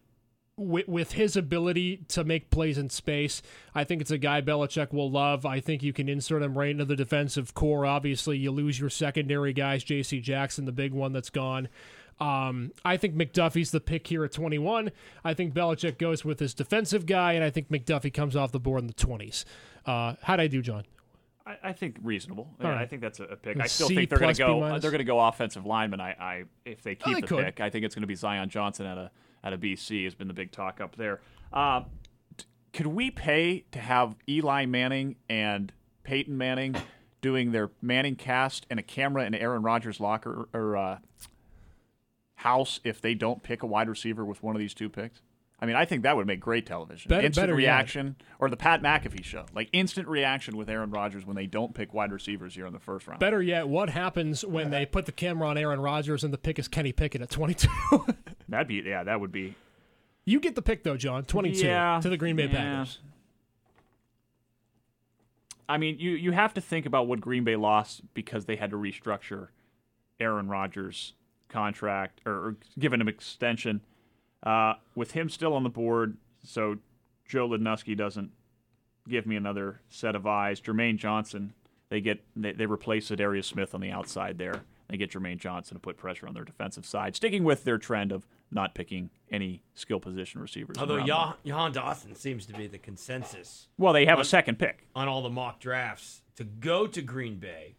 with, with his ability to make plays in space, I think it's a guy Belichick will love. I think you can insert him right into the defensive core. Obviously, you lose your secondary guys, J.C. Jackson, the big one that's gone. Um, I think McDuffie's the pick here at 21. I think Belichick goes with his defensive guy, and I think McDuffie comes off the board in the 20s. Uh, how'd I do, John? I, I think reasonable. Yeah, right. I think that's a, a pick. I still C think they're going to go. minus? They're going to go offensive lineman. I, I if they keep they the could. pick, I think it's going to be Zion Johnson at a at a BC. Has been the big talk up there. Uh, t- could we pay to have Eli Manning and Peyton Manning doing their Manning cast and a camera in Aaron Rodgers' locker or uh, house if they don't pick a wide receiver with one of these two picks? I mean, I think that would make great television. Better- instant better yet. reaction, or the Pat McAfee show, like instant reaction with Aaron Rodgers when they don't pick wide receivers here in the first round. Better yet, what happens when they put the camera on Aaron Rodgers and the pick is Kenny Pickett at 22? That'd be yeah, that would be you get the pick, though, John. 22 Yeah, to the Green Bay yeah. Packers. I mean, you you have to think about what Green Bay lost because they had to restructure Aaron Rodgers' contract or, or given him extension. Uh, with him still on the board, so Joe Lidnuski doesn't give me another set of eyes. Jermaine Johnson, they get they, they replace Darius Smith on the outside there. They get Jermaine Johnson to put pressure on their defensive side, sticking with their trend of not picking any skill position receivers. Although Jahan. Dotson seems to be the consensus well, they have a second pick. on all the mock drafts to go to Green Bay,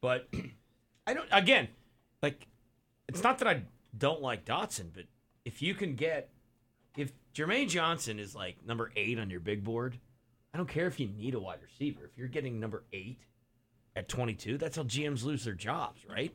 but I don't. Again, like it's not that I don't like Dotson, but if you can get if Jermaine Johnson is like number eight on your big board, I don't care if you need a wide receiver. If you're getting number eight at 22, that's how GMs lose their jobs, right?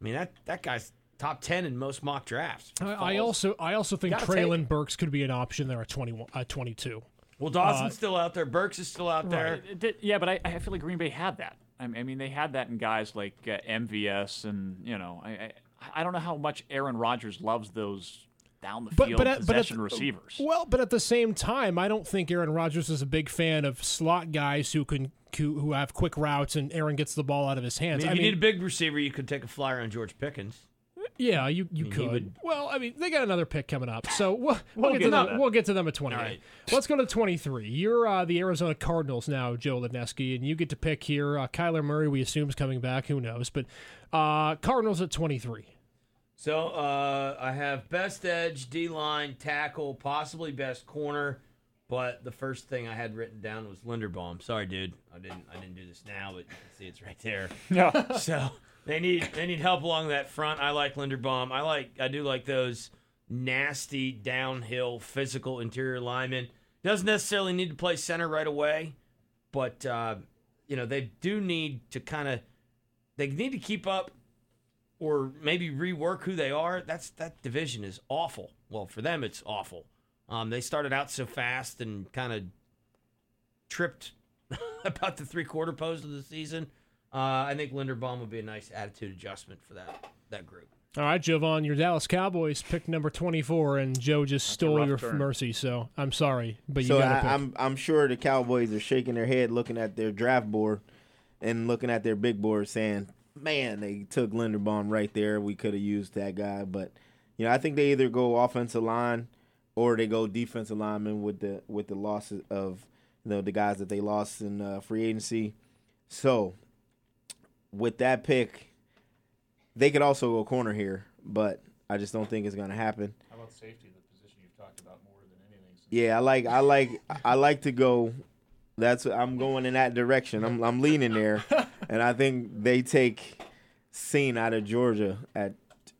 I mean that that guy's top 10 in most mock drafts. I, I also I also think Gotta Treylon Burks could be an option there at 21 at 22. well, Dotson's still out there. Burks is still out there. It yeah, but I, I feel like Green Bay had that. I mean, I mean, they had that in guys like uh, MVS, and you know, I, I I don't know how much Aaron Rodgers loves those down the But field but at, but at the- receivers. Well, but at the same time, I don't think Aaron Rodgers is a big fan of slot guys who can who, who have quick routes and Aaron gets the ball out of his I hands. mean, I mean, you need a big receiver, you could take a flyer on George Pickens. yeah, you you mean, could. would- Well, I mean, they got another pick coming up, so we'll, we'll, get, get to to them. We'll get to them at 28. All right. Let's go to 23. You're uh, the Arizona Cardinals now, Joe Ledneski, and you get to pick here. Uh, Kyler Murray, we assume, is coming back. Who knows? But uh, Cardinals at 23. So uh, I have best edge, D line, tackle, possibly best corner. But the first thing I had written down was Linderbaum. Sorry, dude, I didn't. I didn't do this now, but you can see it's right there. yeah, So they need they need help along that front. I like Linderbaum. I like I do like those nasty downhill physical interior linemen. Doesn't necessarily need to play center right away, but uh, you know they do need to kind of they need to keep up or maybe rework who they are. That's that division is awful. Well, for them it's awful. Um, they started out so fast and kind of tripped about the three quarter post of the season. Uh, I think Linderbaum would be a nice attitude adjustment for that that group. All right, Jovan, your Dallas Cowboys picked number 24, and Joe just stole your turn. mercy, so I'm sorry. But you So got to I'm I'm sure the Cowboys are shaking their head, looking at their draft board, and looking at their big board, saying, "Man, they took Linderbaum right there. We could have used that guy." But you know, I think they either go offensive line or they go defensive lineman with the with the losses of you know, the guys that they lost in uh, free agency. So, with that pick, they could also go corner here, but I just don't think it's going to happen. How about safety, the position you've talked about more than anything? Yeah, I like I like I like to go. That's I'm going in that direction. I'm I'm leaning there, and I think they take Cine out of Georgia at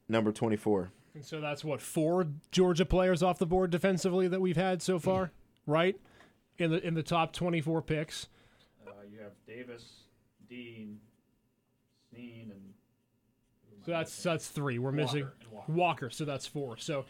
number 24. And so that's what four Georgia players off the board defensively that we've had so far, right? In the in the top 24 picks. Uh, you have Davis, Dean, Sneen, and So that's that's three. We're missing Walker. Walker, so that's four. So,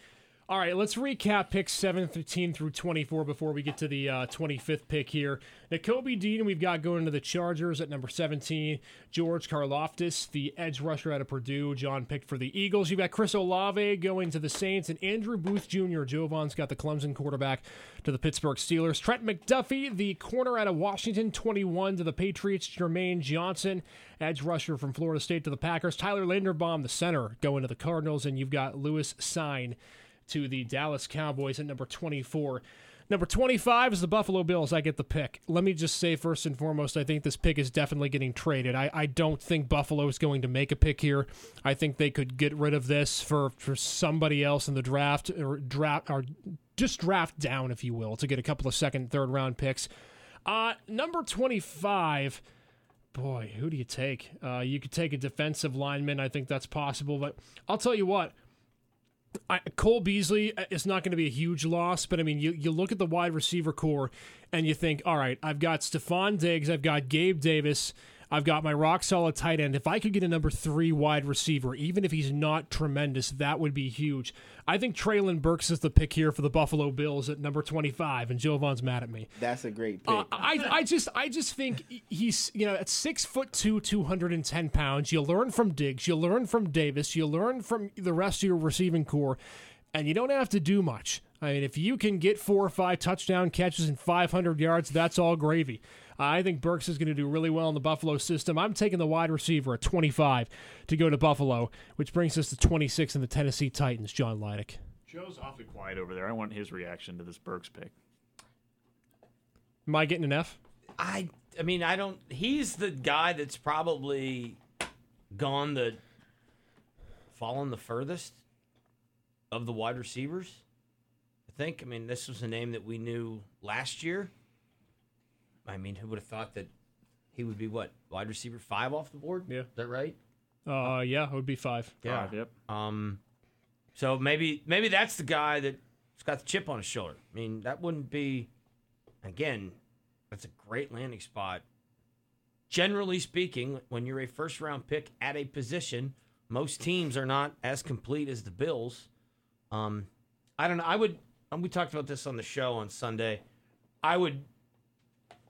all right, let's recap picks 17 through 24 before we get to the uh, 25th pick here. Nakobe Dean, we've got going to the Chargers at number 17. George Karlaftis, the edge rusher out of Purdue. John picked for the Eagles. You've got Chris Olave going to the Saints, and Andrew Booth Jr. Jovan's got the Clemson quarterback to the Pittsburgh Steelers. Trent McDuffie, the corner out of Washington, 21 to the Patriots. Jermaine Johnson, edge rusher from Florida State to the Packers. Tyler Linderbaum, the center, going to the Cardinals, and you've got Lewis Cine to the Dallas Cowboys at number 24. Number 25 is the Buffalo Bills. I get the pick. Let me just say, first and foremost, I think this pick is definitely getting traded. I, I don't think Buffalo is going to make a pick here. I think they could get rid of this for, for somebody else in the draft or draft or just draft down, if you will, to get a couple of second, third round picks. Uh, number 25. Boy, who do you take? Uh, you could take a defensive lineman. I think that's possible. But I'll tell you what, I, Cole Beasley uh, is not going to be a huge loss, but I mean, you, you look at the wide receiver core and you think, all right, I've got Stefon Diggs, I've got Gabe Davis, I've got my rock solid tight end. If I could get a number three wide receiver, even if he's not tremendous, that would be huge. I think Treylon Burks is the pick here for the Buffalo Bills at number 25, and Jovan's mad at me. That's a great pick. Uh, I, I just I just think he's you know at six foot two, two hundred and ten pounds. You learn from Diggs, you learn from Davis, you learn from the rest of your receiving core, and you don't have to do much. I mean, if you can get four or five touchdown catches and five hundred yards, that's all gravy. I think Burks is going to do really well in the Buffalo system. I'm taking the wide receiver at 25 to go to Buffalo, which brings us to 26 in the Tennessee Titans. John Leidick. Joe's awfully quiet over there. I want his reaction to this Burks pick. Am I getting an F? I I mean I don't. He's the guy that's probably gone the fallen the furthest of the wide receivers. I think. I mean, this was a name that we knew last year. I mean, who would have thought that he would be what wide receiver five off the board? Yeah. is that right? Uh, yeah, it would be five. Yeah. Five, yep. Um, so maybe maybe that's the guy that's got the chip on his shoulder. I mean, that wouldn't be. Again, that's a great landing spot. Generally speaking, when you're a first round pick at a position, most teams are not as complete as the Bills. Um, I don't know. I would. And we talked about this on the show on Sunday. I would.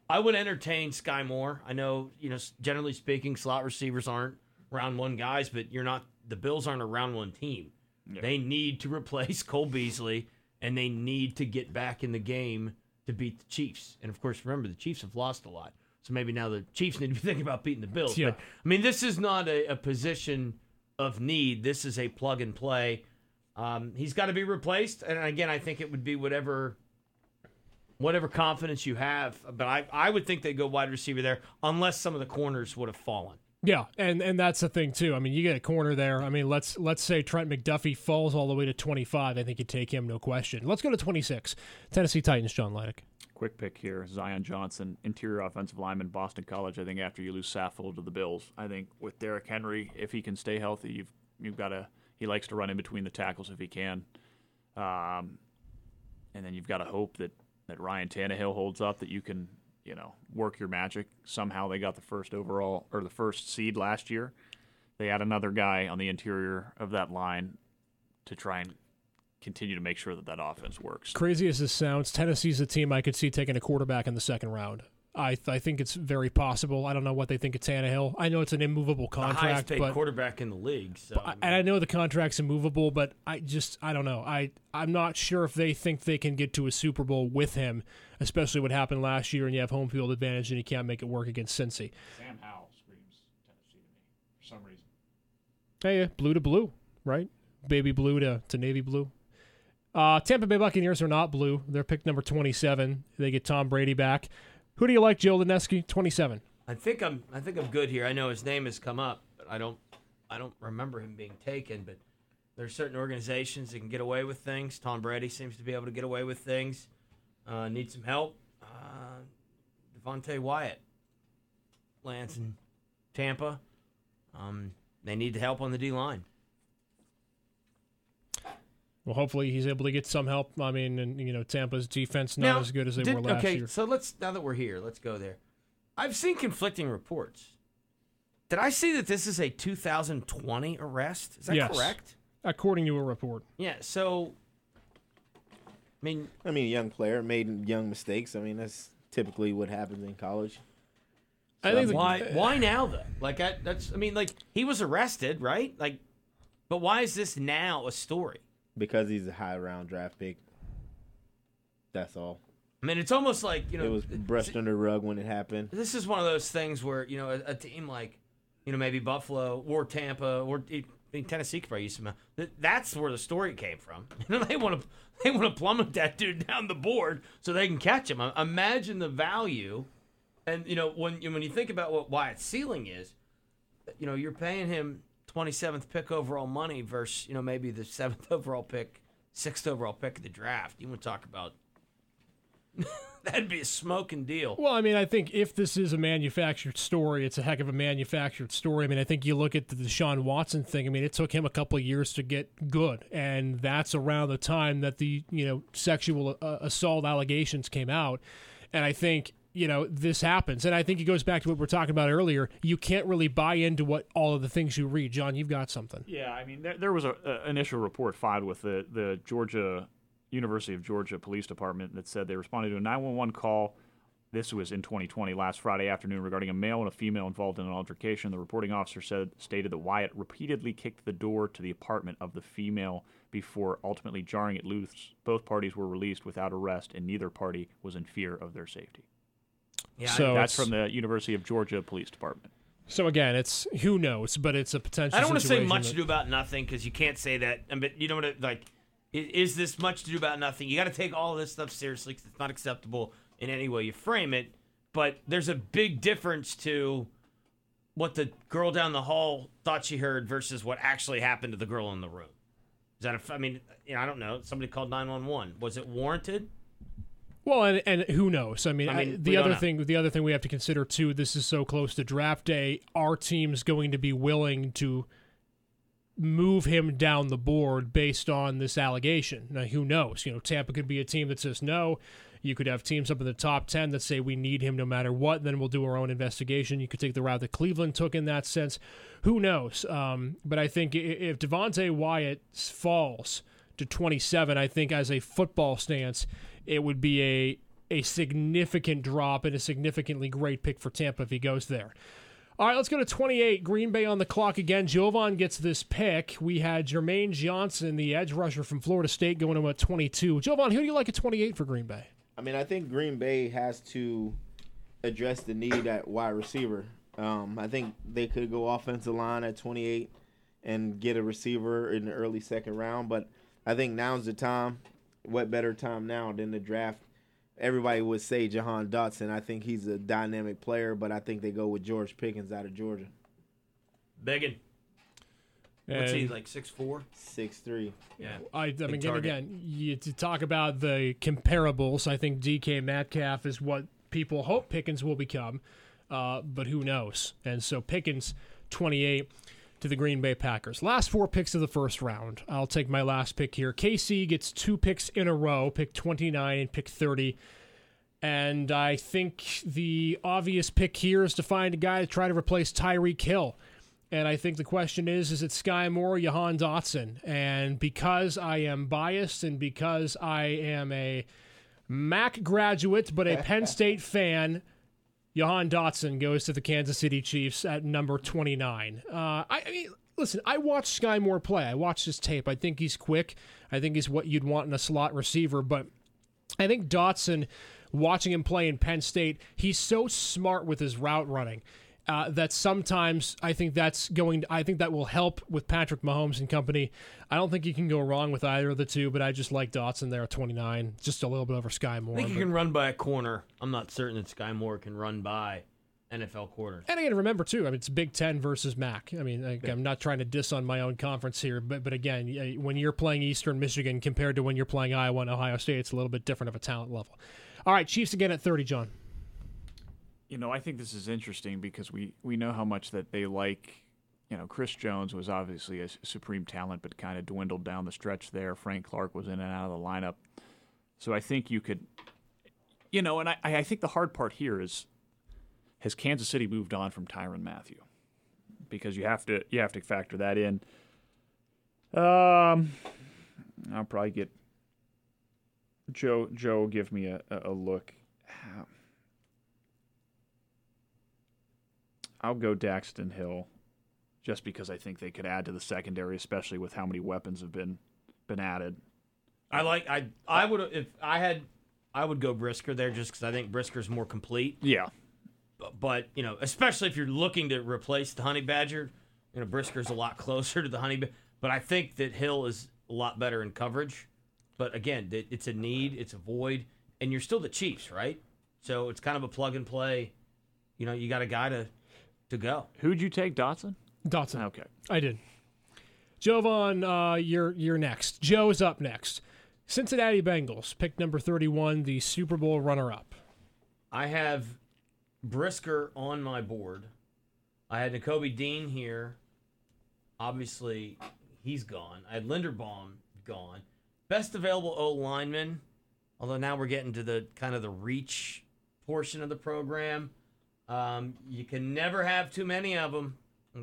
I would entertain Sky Moore. I know, you know, generally speaking, slot receivers aren't round one guys, but you're not. The Bills aren't a round one team. They need to replace Cole Beasley, and they need to get back in the game to beat the Chiefs. And of course, remember the Chiefs have lost a lot, so maybe now the Chiefs need to be thinking about beating the Bills. Yeah. But I mean, this is not a, a position of need. This is a plug and play. Um, he's got to be replaced, and again, I think it would be whatever whatever confidence you have. But I, I would think they'd go wide receiver there, unless some of the corners would have fallen. Yeah, and and that's the thing too. I mean, you get a corner there. I mean, let's let's say Trent McDuffie falls all the way to 25. I think you take him, no question. Let's go to 26. Tennessee Titans, John Leidick. Quick pick here: Zion Johnson, interior offensive lineman, Boston College. I think after you lose Saffold to the Bills, I think with Derrick Henry, if he can stay healthy, you've you've got to. He likes to run in between the tackles if he can, um, and then you've got to hope that that Ryan Tannehill holds up. That you can you know work your magic. Somehow they got the first overall or the first seed last year. They had another guy on the interior of that line to try and continue to make sure that that offense works. Crazy as this sounds, Tennessee's a team I could see taking a quarterback in the second round. I I think it's very possible. I don't know what they think of Tannehill. I know it's an immovable The highest contract, paid but quarterback in the league. So I I- and I know the contract's immovable, but I just I don't know. I I'm not sure if they think they can get to a Super Bowl with him, especially what happened last year, and you have home field advantage, and you can't make it work against Cincy. Sam Howell screams Tennessee to me for some reason. Hey, blue to blue, right? Baby blue to, to navy blue. Uh, Tampa Bay Buccaneers are not blue. They're picked number 27. They get Tom Brady back. Who do you like, Joe Lineski? 27. I think I'm. I think I'm good here. I know his name has come up, but I don't. I don't remember him being taken. But there's certain organizations that can get away with things. Tom Brady seems to be able to get away with things. Uh, need some help. Uh, Devonte Wyatt lands in Tampa. Um, they need the help on the D line. Well, hopefully he's able to get some help. I mean, and you know, Tampa's defense not Now, as good as they did- were last okay, year. so let's now that we're here, let's go there. I've seen conflicting reports. Did I see that this is a 2020 arrest? Is that Yes. correct? According to a report. Yeah. So, I mean, I mean, young player made young mistakes. I mean, that's typically what happens in college. I think the- why why now though? Like I, that's I mean, like he was arrested, right? Like, but why is this now a story? Because he's a high round draft pick. That's all. I mean, it's almost like you know It was brushed under the rug when it happened. this is one of those things where you know a, a team like you know maybe Buffalo or Tampa or I mean, Tennessee could probably use some. th- That's where the story came from. You know they want to they want to plummet that dude down the board so they can catch him. Imagine the value, and you know when when you think about what Wyatt's ceiling is, you know you're paying him 27th pick overall money versus you know maybe the seventh overall pick, sixth overall pick of the draft. You want to talk about. That'd be a smoking deal. Well, I mean, I think if this is a manufactured story, it's a heck of a manufactured story. I mean, I think you look at the Deshaun Watson thing. I mean, it took him a couple of years to get good, and that's around the time that the you know sexual uh, assault allegations came out. And I think you know this happens, and I think it goes back to what we are talking about earlier. You can't really buy into what all of the things you read. John, you've got something. Yeah, I mean, there, there was a, a initial report filed with the the Georgia University of Georgia Police Department that said they responded to a 911 call. This was in 2020, last Friday afternoon, regarding a male and a female involved in an altercation. The reporting officer said stated that Wyatt repeatedly kicked the door to the apartment of the female before ultimately jarring it loose. Both parties were released without arrest, and neither party was in fear of their safety. Yeah, So That's from the University of Georgia Police Department. So again, it's who knows, but it's a potential. I don't want to say much that- to do about nothing because you can't say that. I mean, you know what? it- like, is this much to do about nothing? You got to take all of this stuff seriously 'cause it's not acceptable in any way you frame it. But there's a big difference to what the girl down the hall thought she heard versus what actually happened to the girl in the room. Is that a? I mean, you know, I don't know. Somebody called nine one one. Was it warranted? Well, and, and who knows? I mean, I mean, the other know. thing, the other thing we have to consider too. This is so close to draft day. Our team's going to be willing to move him down the board based on this allegation. Now, who knows? You know, Tampa could be a team that says no. You could have teams up in the top 10 that say we need him no matter what. Then we'll do our own investigation. You could take the route that Cleveland took in that sense. Who knows? Um, but I think if Devonte Wyatt falls to 27, I think as a football stance, it would be a a significant drop and a significantly great pick for Tampa if he goes there. All right, let's go to 28. Green Bay on the clock again. Jovan gets this pick. We had Jermaine Johnson, the edge rusher from Florida State, going to at 22. Jovan, who do you like at 28 for Green Bay? I mean, I think Green Bay has to address the need at wide receiver. Um, I think they could go offensive line at 28 and get a receiver in the early second round, but I think now's the time. What better time now than the draft? Everybody would say Jahan Dotson. I think he's a dynamic player, but I think they go with George Pickens out of Georgia. Biggin. What's he like? Six four. Six three. Yeah. I, I mean, again, again, you, to talk about the comparables, I think DK Metcalf is what people hope Pickens will become, uh, but who knows? And so Pickens, 28 to the Green Bay Packers. Last four picks of the first round. I'll take my last pick here. KC gets two picks in a row, pick 29 and pick 30. And I think the obvious pick here is to find a guy to try to replace Tyreek Hill. And I think the question is, is it Sky Moore or Jahan Dotson? And because I am biased and because I am a Mac graduate but a Penn State fan, Jahan Dotson goes to the Kansas City Chiefs at number 29. Uh, I, I mean, listen, I watched Sky Moore play. I watched his tape. I think he's quick. I think he's what you'd want in a slot receiver, but I think Dotson, watching him play in Penn State, he's so smart with his route running. Uh, that sometimes I think that's going. I think that will help with Patrick Mahomes and company. I don't think you can go wrong with either of the two, but I just like Dotson there at 29, just a little bit over Sky Moore. I think you can run by a corner. I'm not certain that Sky Moore can run by NFL corners. And again, remember too. I mean, it's Big Ten versus MAC. I mean, like, I'm not trying to diss on my own conference here, but but again, when you're playing Eastern Michigan compared to when you're playing Iowa and Ohio State, it's a little bit different of a talent level. All right, Chiefs again at 30, John. You know, I think this is interesting because we, we know how much that they like. You know, Chris Jones was obviously a supreme talent, but kind of dwindled down the stretch there. Frank Clark was in and out of the lineup. So I think you could, you know, and I, I think the hard part here is has Kansas City moved on from Tyrann Mathieu? Because you have to you have to factor that in. Um, I'll probably get Joe. Joe, give me a, a look. I'll go Daxton Hill, just because I think they could add to the secondary, especially with how many weapons have been been added. I like I I would if I had I would go Brisker there just because I think Brisker's more complete. Yeah, But you know, especially if you're looking to replace the Honey Badger, you know Brisker's a lot closer to the Honey. But I think that Hill is a lot better in coverage. But again, it's a need, it's a void, and you're still the Chiefs, right? So it's kind of a plug and play. You know, you got a guy to to go. who'd you take, Dotson? Dotson. Okay, I did. Jovan, uh, you're you're next. Joe's up next. Cincinnati Bengals, pick number 31, the Super Bowl runner-up. I have Brisker on my board. I had Nakobe Dean here. Obviously, he's gone. I had Linderbaum gone. Best available O lineman. Although now we're getting to the kind of the reach portion of the program. Um, you can never have too many of them.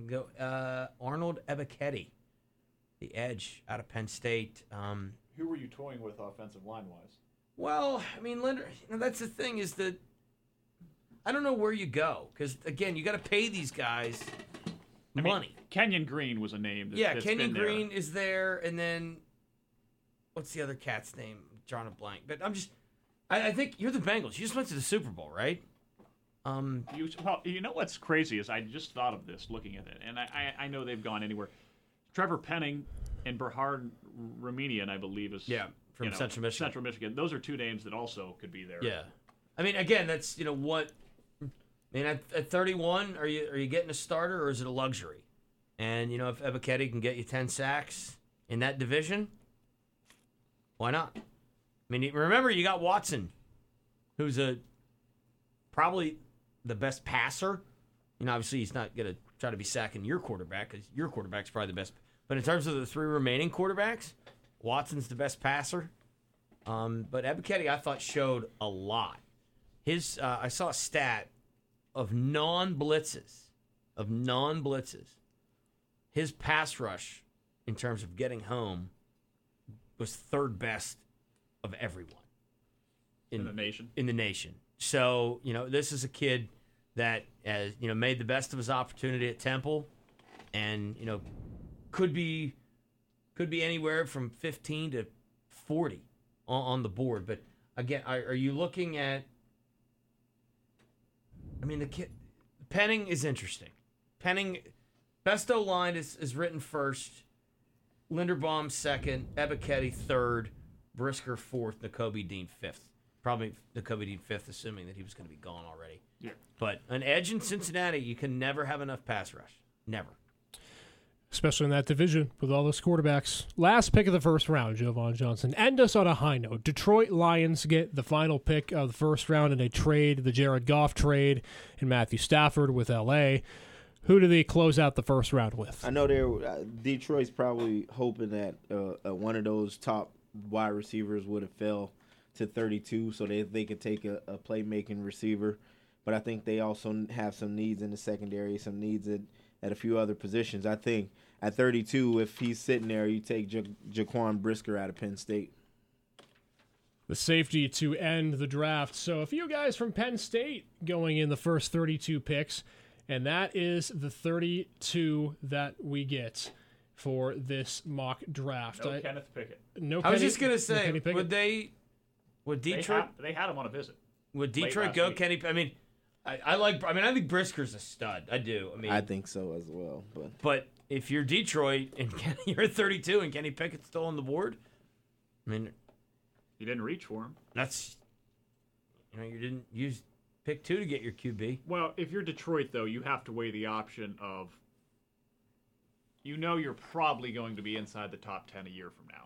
Go uh, Arnold Ebiketie, the edge out of Penn State. Um, who were you toying with offensive line wise? well, I mean, Linder, you know, that's the thing is that I don't know where you go because again, you got to pay these guys money. Kenyon Green was a name. That, yeah, that's Kenyon been. Green is there, and then what's the other cat's name? I'm drawing a blank, but I'm just. I, I think you're the Bengals. You just went to the Super Bowl, right? Um, You, well, you know what's crazy is I just thought of this looking at it, and I, I, I know they've gone anywhere. Trevor Penning and Bernhard Raminian, I believe, is Yeah, from you know, Central Michigan. Central Michigan. Those are two names that also could be there. yeah. I mean, again, that's you know what. I mean, at, at 31, are you are you getting a starter or is it a luxury? And you know, if Ebiketie can get you 10 sacks in that division, why not? I mean, remember you got Watson, who's a probably the best passer. You know, obviously he's not going to try to be sacking your quarterback because your quarterback's probably the best. But in terms of the three remaining quarterbacks, Watson's the best passer. Um, but Ebiketie, I thought showed a lot. His, uh, I saw a stat of non blitzes, of non blitzes. His pass rush, in terms of getting home, was third best of everyone In the nation. in the nation. So you know, this is a kid that has you know made the best of his opportunity at Temple, and you know could be could be anywhere from 15 to 40 on, on the board. But again, are, are you looking at? I mean, the kid Penning is interesting. Penning, best O line is is written first. Linderbaum second, Ebiketie third, Brisker fourth, Nakobe Dean fifth. Probably Nakobe Dean fifth, assuming that he was going to be gone already. Yeah. But an edge in Cincinnati, you can never have enough pass rush. Never. especially in that division with all those quarterbacks. Last pick of the first round, Jovan Johnson. End us on a high note. Detroit Lions get the final pick of the first round in a trade, the Jared Goff trade, and Matthew Stafford with LA. Who do they close out the first round with? I know they're uh, Detroit's probably hoping that uh, uh, one of those top wide receivers would have fell to 32, so they they could take a, a playmaking receiver. But I think they also have some needs in the secondary, some needs at, at a few other positions. I think at 32, if he's sitting there, you take ja- Jaquan Brisker out of Penn State. the safety to end the draft. So a few guys from Penn State going in the first 32 picks, and that is the 32 that we get for this mock draft. No I- Kenneth Pickett. no I was Kenny- just going to say, Kenny Pickett. would they, would They Detroit, had, they had him on a visit. would Detroit go week. Kenny? I mean, I, I like. I mean, I think Brisker's a stud. I do. I mean, I think so as well. But but if you're Detroit and Kenny, you're at 32 and Kenny Pickett's still on the board, I mean, You didn't reach for him. that's you know you didn't use pick two to get your QB. Well, if you're Detroit, though, you have to weigh the option of you know you're probably going to be inside the top 10 a year from now.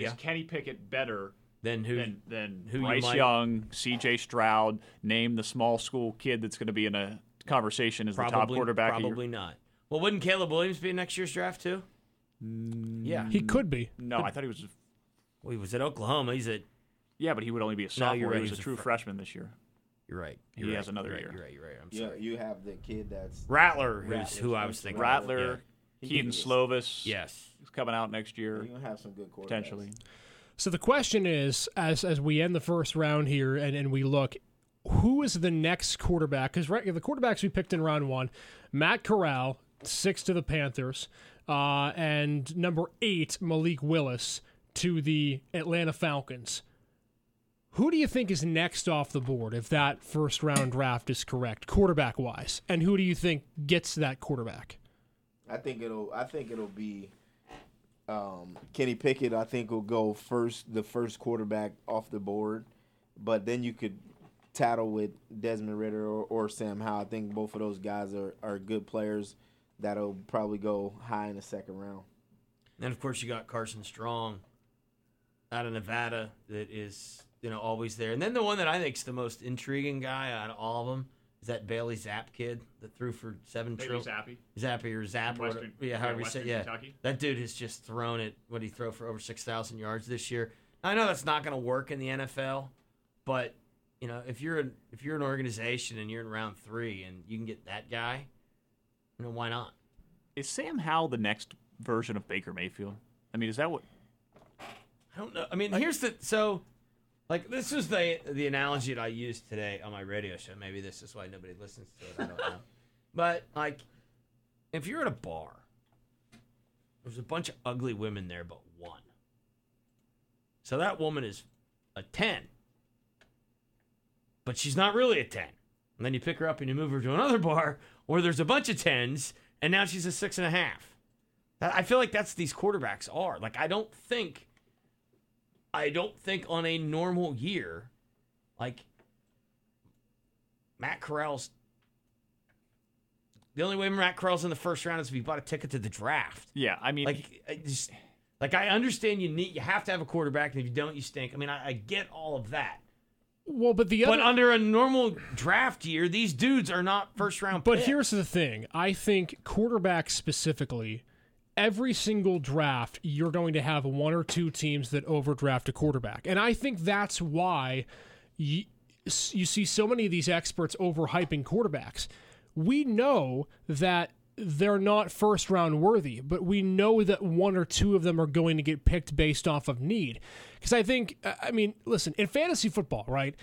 Yeah. Is Kenny Pickett better Then who? than, than who you Bryce might- Young, C.J. Stroud, name the small school kid that's going to be in a conversation as the top quarterback? of your- Probably not. Well, wouldn't Caleb Williams be in next year's draft too? Mm, yeah. He could be. No, I thought he was. Well, he was at Oklahoma. He's at. Yeah, but he would only be a sophomore. you're right, He was he's a a true fr- freshman this year. You're right. He You're has right, another you're year. Right, you're right. You're right. I'm yeah, sorry. you have the kid that's Rattler, who's Rattler's who I was thinking. of, Rattler, He Kedon. Slovis. Yes. He's coming out next year, you're gonna have some good quarterbacks. potentially. So the question is, as as we end the first round here, and, and we look, who is the next quarterback? Because right, the quarterbacks we picked in round one, Matt Corral, six to the Panthers, uh, and number eight Malik Willis to the Atlanta Falcons. Who do you think is next off the board if that first round draft is correct, quarterback wise? And who do you think gets that quarterback? I think it'll. I think it'll be. Um, Kenny Pickett, I think, will go first, the first quarterback off the board, but then you could tattle with Desmond Ridder or, or Sam Howell. I think both of those guys are, are good players that'll probably go high in the second round. And of course, you got Carson Strong out of Nevada that is you know always there. And then the one that I think is the most intriguing guy out of all of them is that Bailey Zapp kid that threw for seven Bailey trillion. Zappy or Zapp, or Western- whatever- yeah, yeah, you say, yeah. Kentucky. That dude has just thrown it. What did he throw for over six thousand yards this year? I know that's not going to work in the NFL, but you know if you're an if you're an organization and you're in round three and you can get that guy, you know why not? Is Sam Howell the next version of Baker Mayfield? I mean, is that what? I don't know. I mean, here's the so, like this is the the analogy that I used today on my radio show. Maybe this is why nobody listens to it. I don't know. but like, if you're at a bar, there's a bunch of ugly women there, but one. So that woman is a ten, but she's not really a ten. And then you pick her up and you move her to another bar where there's a bunch of tens, and now she's a six and a half. That- I feel like that's these quarterbacks are. Like I don't think I don't think on a normal year, like Matt Corral's the only way Matt Corral's in the first round is if he bought a ticket to the draft. Yeah, I mean, Like I just like I understand you need you have to have a quarterback, and if you don't, you stink. I mean, I, I get all of that. Well, but the other But under a normal draft year, these dudes are not first round. But picks. here's the thing. I think quarterbacks specifically, every single draft, you're going to have one or two teams that overdraft a quarterback. And I think that's why you, you see so many of these experts overhyping quarterbacks. We know that they're not first round worthy, but we know that one or two of them are going to get picked based off of need. Because I think, uh, I mean, listen, in fantasy football, right?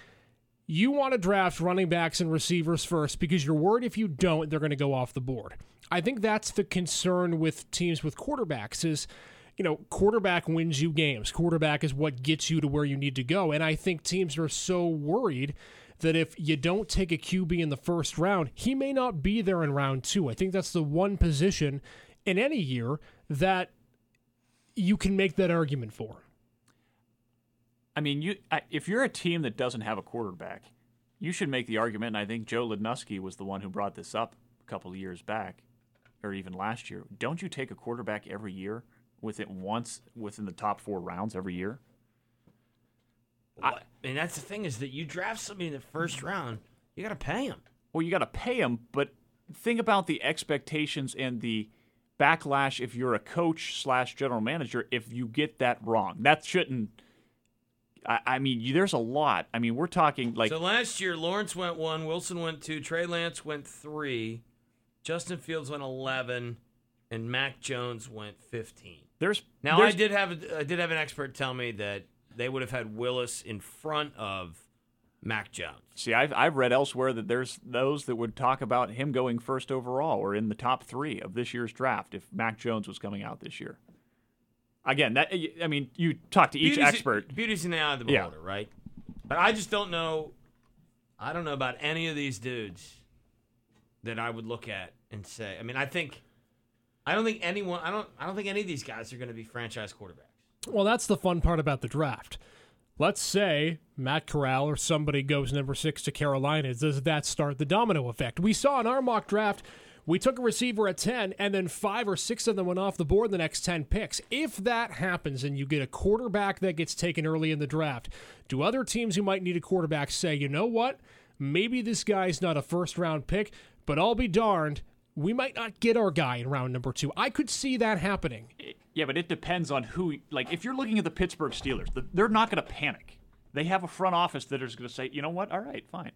you want to draft running backs and receivers first because you're worried if you don't, they're going to go off the board. I think that's the concern with teams with quarterbacks is, you know, quarterback wins you games. Quarterback is what gets you to where you need to go. And I think teams are so worried that if you don't take a QB in the first round, he may not be there in round two. I think that's the one position in any year that you can make that argument for. I mean, you if you're a team that doesn't have a quarterback, you should make the argument. And I think Joe Lednuski was the one who brought this up a couple of years back, or even last year. Don't you take a quarterback every year with it once within the top four rounds every year? I, and that's the thing is that you draft somebody in the first round, you got to pay him. Well, you got to pay him, but think about the expectations and the backlash if you're a coach slash general manager if you get that wrong. That shouldn't. I, I mean, you, there's a lot. I mean, we're talking like so last year, Lawrence went one, Wilson went two, Trey Lance went three, Justin Fields went eleven, and Mac Jones went fifteen. there's Now there's, I did have I did have an expert tell me that they would have had Willis in front of Mac Jones. See, I've, I've read elsewhere that there's those that would talk about him going first overall or in the top three of this year's draft if Mac Jones was coming out this year. Again, that I mean, you talk to each Beauty's- expert. Beauty's in the eye of the Yeah. beholder, right? But I just don't know. I don't know about any of these dudes that I would look at and say. I mean, I think I don't think anyone. I don't. I don't think any of these guys are going to be franchise quarterbacks. Well, that's the fun part about the draft. Let's say Matt Corral or somebody goes number six to Carolina. Does that start the domino effect? We saw in our mock draft, we took a receiver at 10, and then five or six of them went off the board in the next 10 picks. If that happens and you get a quarterback that gets taken early in the draft, do other teams who might need a quarterback say, you know what? Maybe this guy's not a first round pick, but I'll be darned. We might not get our guy in round number two. I could see that happening. Yeah, but it depends on who. Like, if you're looking at the Pittsburgh Steelers, they're not going to panic. They have a front office that is going to say, you know what? All right, fine.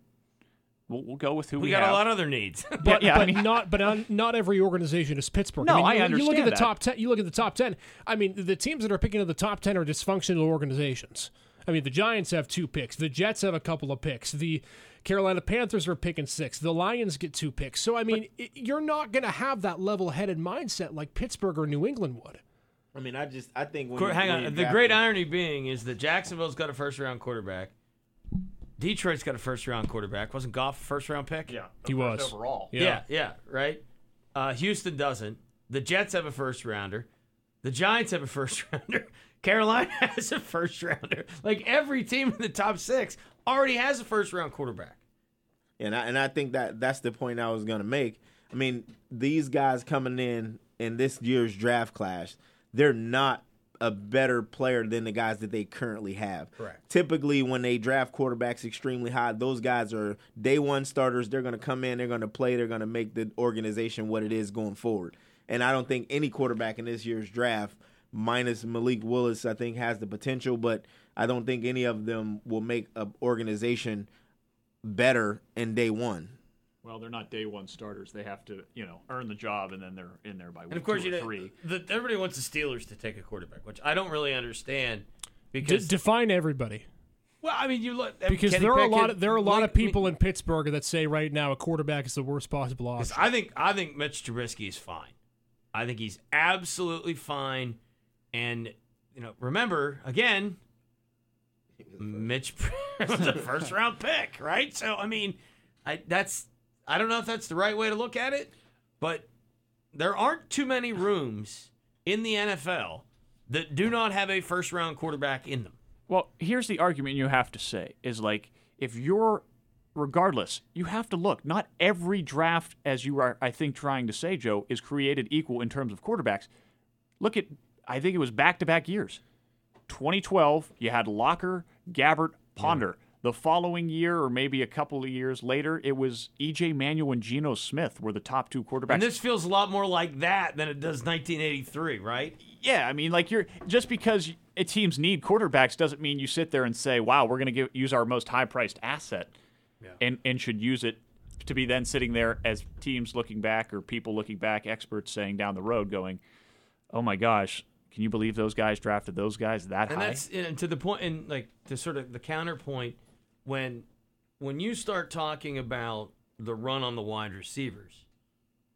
We'll, we'll go with who we, got. We got have. a lot of other needs. But, yeah, I but mean- not but not, not every organization is Pittsburgh. No, I, mean, I you, You look at the that. top ten. You look at the top ten. I mean, the teams that are picking at the top ten are dysfunctional organizations. I mean, the Giants have two picks. The Jets have a couple of picks. The Carolina Panthers are picking six. The Lions get two picks. So I mean, i you're not going to have that level-headed mindset like Pittsburgh or New England would. I mean, I just I think when Qu- Hang on. you The great them- irony being is that Jacksonville's got a first round quarterback. Detroit's got a first round quarterback. Wasn't Goff a first round pick? Yeah, He was. overall. Yeah. Yeah, yeah, right. Uh, Houston doesn't. The Jets have a first rounder. The Giants have a first rounder. Carolina has a first rounder. Like every team in the top six already has a first round quarterback. And I, and I think that that's the point I was going to make. I mean, these guys coming in in this year's draft class, they're not a better player than the guys that they currently have. Correct. Typically, when they draft quarterbacks extremely high, those guys are day one starters. They're going to come in, they're going to play, they're going to make the organization what it is going forward. And I don't think any quarterback in this year's draft, minus Malik Willis, I think has the potential, but I don't think any of them will make an organization better in day one. Well, they're not day one starters. They have to, you know, earn the job, and then they're in there by And of course, two you or know, three. the, everybody wants the Steelers to take a quarterback, which I don't really understand. D- Because define everybody, well, I mean, you look because Kenny there are a lot of there are a lot Link- of people in Pittsburgh that say right now a quarterback is the worst possible option. 'cause I think I think Mitch Trubisky is fine. I think he's absolutely fine. And you know, remember again, Mitch was a first round pick, right? So I mean, I that's I don't know if that's the right way to look at it, but there aren't too many rooms in the NFL that do not have a first round quarterback in them. Well, here's the argument you have to say is like if you're regardless, you have to look. Not every draft, as you are, I think, trying to say, Joe, is created equal in terms of quarterbacks. Look at, I think it was back to back years. 2012, you had Locker, Gabbert, Ponder. The following year, or maybe a couple of years later, it was EJ Manuel and Geno Smith were the top two quarterbacks. And this feels a lot more like that than it does 1983, right? Yeah, I mean, like you're just because teams need quarterbacks doesn't mean you sit there and say, "Wow, we're going to use our most high-priced asset," and and should use it to be then sitting there as teams looking back or people looking back, experts saying down the road, going, "Oh my gosh, can you believe those guys drafted those guys that and high?" that's and to the point and like to sort of the counterpoint when when you start talking about the run on the wide receivers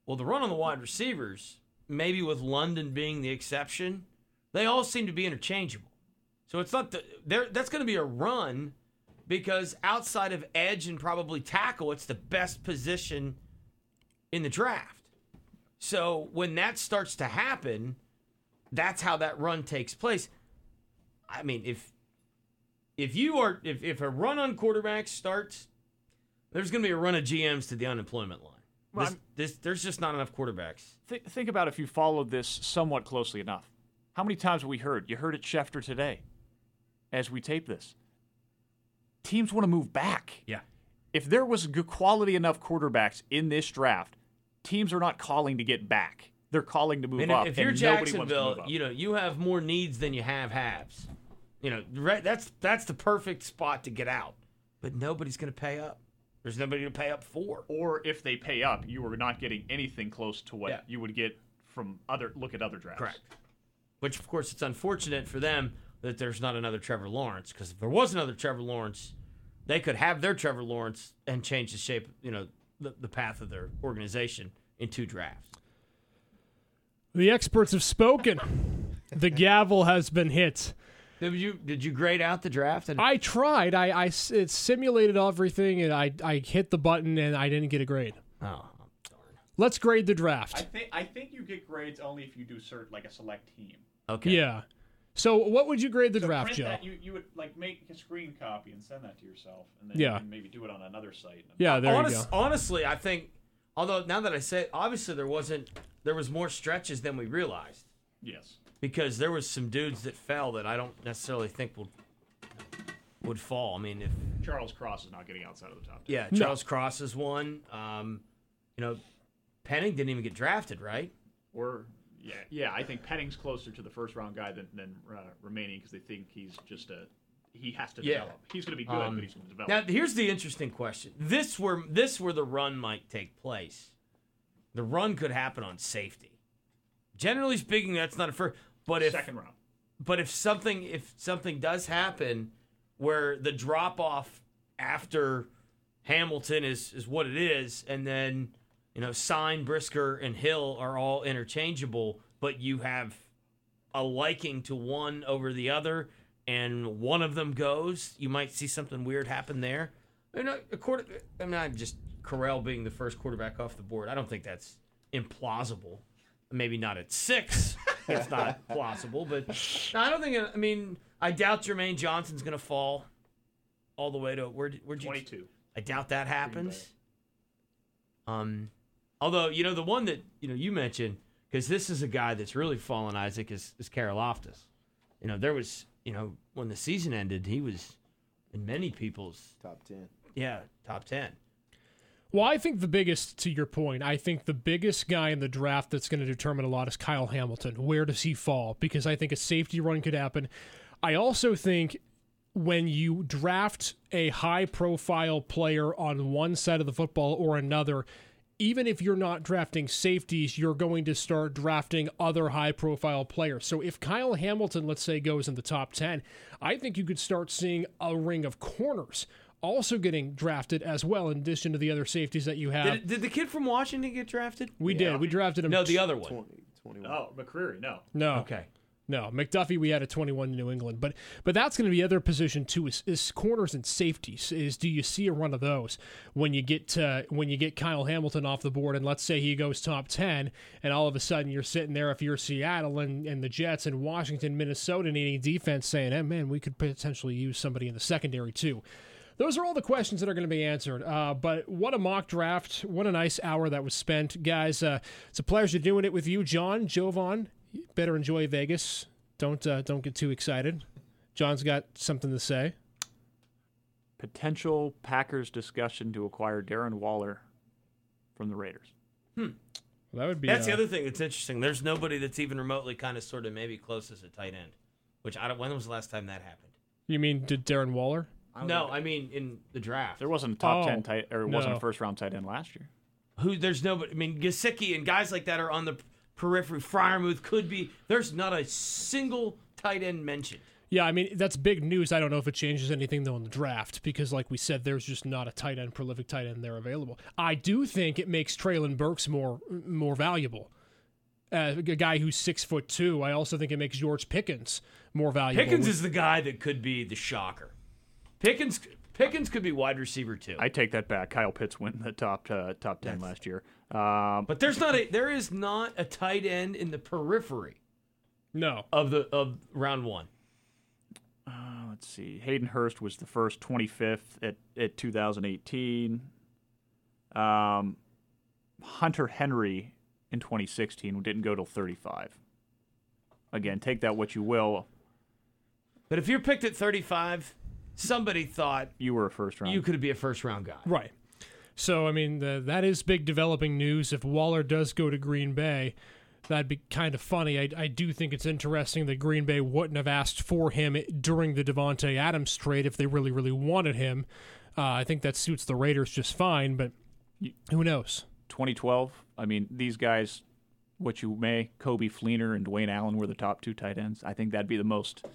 well the run on the wide receivers maybe with london being the exception they all seem to be interchangeable so it's not the, there that's going to be a run because outside of edge and probably tackle it's the best position in the draft so when that starts to happen that's how that run takes place I mean, if if you are if, if a run on quarterbacks starts, there's going to be a run of GMs to the unemployment line. Well, This, this, there's just not enough quarterbacks. Th- think about if you followed this somewhat closely enough. How many times have we heard? You heard it Schefter today, as we tape this. Teams want to move back. Yeah. if there was good quality enough quarterbacks in this draft, teams are not calling to get back. They're calling to move And up. if you're and nobody wants to Jacksonville, move up. you know you have more needs than you have halves. You know, right, that's that's the perfect spot to get out. But nobody's going to pay up. There's nobody to pay up for. or if they pay up, you are not getting anything close to what Yeah. you would get from other. Look at other drafts. Correct. Which, of course, it's unfortunate for them that there's not another Trevor Lawrence. Because if there was another Trevor Lawrence, they could have their Trevor Lawrence and change the shape, you know, the, the path of their organization in two drafts. The experts have spoken. the gavel has been hit. Did you did you grade out the draft? And I tried. I it simulated everything, and I I hit the button, and I didn't get a grade. oh, Let's grade the draft. I draft. think I think you get grades only if you do cert like a select team. okay. Yeah. So what would you grade the So draft, print Joe? that you, you would like make a screen copy and send that to yourself, and then Yeah. you can maybe do it on another site. Yeah, there Honest- you go. Honestly, I think although now that I say it, obviously there wasn't there was more stretches than we realized Yes. because there was some dudes that fell that I don't necessarily think would would fall. I mean, if Charles Cross is not getting outside of the top. 10. yeah, No. Charles Cross is one. Um, you know, Penning didn't even get drafted, right? Or yeah, yeah. I think Penning's closer to the first round guy than than uh, remaining because they think he's just a he has to Yeah. develop. He's going to be good, Um, but he's going to develop. Now, here's the interesting question. This where this where the run might take place. The run could happen on safety. Generally speaking, that's not a first. But if Second round. but if something if something does happen where the drop off after Hamilton is is what it is, and then you know Cine, Brisker, and Hill are all interchangeable, but you have a liking to one over the other, and one of them goes, you might see something weird happen there. And uh, a quarter, I'm not just Corral being the first quarterback off the board. I don't think that's implausible. Maybe not at six. it's not plausible, but I don't think. I mean, I doubt Jermaine Johnson's going to fall all the way to where? Where'd you? Twenty two. I doubt that happens. Um, although you know the one that you know you mentioned because this is a guy that's really fallen. Isaac is is Karlaftis. You know there was you know when the season ended he was in many people's Top ten. yeah top ten. Well, I think the biggest, to your point, I think the biggest guy in the draft that's going to determine a lot is Kyle Hamilton. Where does he fall? Because I think a safety run could happen. I also think when you draft a high profile player on one side of the football or another, even if you're not drafting safeties, you're going to start drafting other high profile players. So if Kyle Hamilton, let's say, goes in the top 10, I think you could start seeing a ring of corners also getting drafted as well, in addition to the other safeties that you have. Did, did the kid from Washington get drafted? we did. We drafted him. No, the other one. 20, 21. Oh, McCreary, no. No. Okay. No, McDuffie we had a 21 in New England, but but that's going to be other position too is, is corners and safeties. Is do you see a run of those when you get to, when you get Kyle Hamilton off the board and let's say he goes top 10 and all of a sudden you're sitting there if you're Seattle and, and the Jets and Washington, Minnesota needing defense saying, "Hey man, we could potentially use somebody in the secondary too." Those are all the questions that are going to be answered. Uh, but what a mock draft! What a nice hour that was spent, guys. Uh, it's a pleasure doing it with you, John, Jovan. You better enjoy Vegas. Don't uh, don't get too excited. John's got something to say. Potential Packers discussion to acquire Darren Waller from the Raiders. Well, that would be. That's the uh, other thing that's interesting. There's nobody that's even remotely kind of sort of maybe close as a tight end. Which I don't. When was the last time that happened? You mean did Darren Waller? No, I mean in the draft. There wasn't a top Oh, ten tight, or it wasn't a first round tight end last year. who there's nobody. I mean, Gesicki and guys like that are on the periphery. Freiermuth could be. There's not a single tight end mentioned. Yeah, I mean that's big news. I don't know if it changes anything though in the draft because, like we said, there's just not a tight end, prolific tight end there available. I do think it makes Treylon Burks more more valuable. Uh, a guy who's six foot two. I also think it makes George Pickens more valuable. Pickens is the guy that could be the shocker. Pickens Pickens could be wide receiver too. I take that back. Kyle Pitts went in the top uh, top ten last year. Um, but there's not a there is not a tight end in the periphery no. of the of round one. uh, let's see. Hayden Hurst was the first 25th at at 2018. Um, Hunter Henry in 2016 didn't go till 35. Again, take that what you will. But if you're picked at 35, somebody thought You were a first round. you could be a first round guy. Right. So I mean the, that is big developing news. If Waller does go to Green Bay, that'd be kind of funny. I, I do think it's interesting that Green Bay wouldn't have asked for him during the Davante Adams trade if they really really wanted him. Uh, I think that suits the Raiders just fine, but who knows? 2012. I mean, these guys, what you may, Coby Fleener and Dwayne Allen were the top two tight ends. I think that'd be the most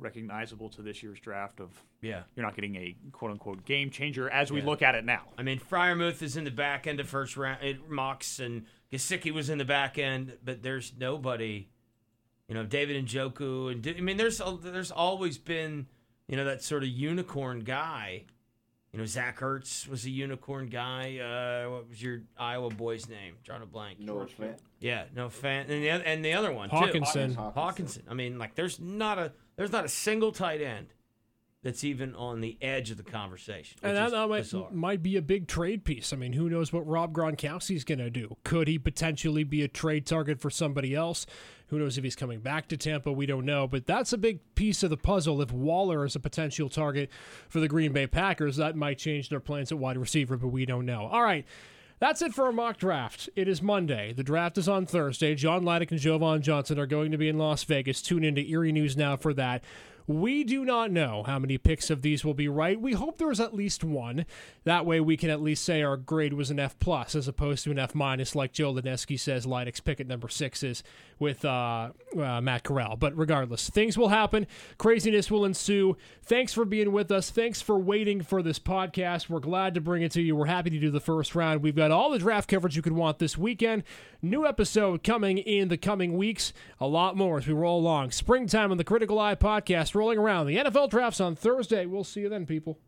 recognizable to this year's draft. Of Yeah. you're not getting a quote unquote game changer as we Yeah. look at it now. I mean, Freiermuth is in the back end of first round it, mocks, and Gesicki was in the back end, but there's nobody. You know, David Njoku and I mean, there's there's always been you know that sort of unicorn guy. You know, Zach Ertz was a unicorn guy. Uh, what was your Iowa boy's name? Drawing a blank. Noah Fant. Yeah, Noah Fant. And the, oth- and the other one, too. Hockenson. Hockenson. I mean, like, there's not a there's not a single tight end that's even on the edge of the conversation. And that, that might, might be a big trade piece. I mean, who knows what Rob Gronkowski's going to do? Could he potentially be a trade target for somebody else? Who knows if he's coming back to Tampa? We don't know. But that's a big piece of the puzzle. If Waller is a potential target for the Green Bay Packers, that might change their plans at wide receiver, but we don't know. All right. That's it for a mock draft. It is Monday. The draft is on Thursday. John Laddick and Jovan Johnson are going to be in Las Vegas. Tune into Erie News Now for that. We do not know how many picks of these will be right. We hope there is at least one. That way, we can at least say our grade was an F plus as opposed to an F minus, like Joe Lineski says. Lydick's pick at number six is with uh, uh, Matt Corral. But regardless, things will happen. Craziness will ensue. Thanks for being with us. Thanks for waiting for this podcast. We're glad to bring it to you. We're happy to do the first round. We've got all the draft coverage you could want this weekend. New episode coming in the coming weeks. A lot more as we roll along. Springtime on the Critical Eye podcast rolling around. The NFL drafts on Thursday. We'll see you then, people.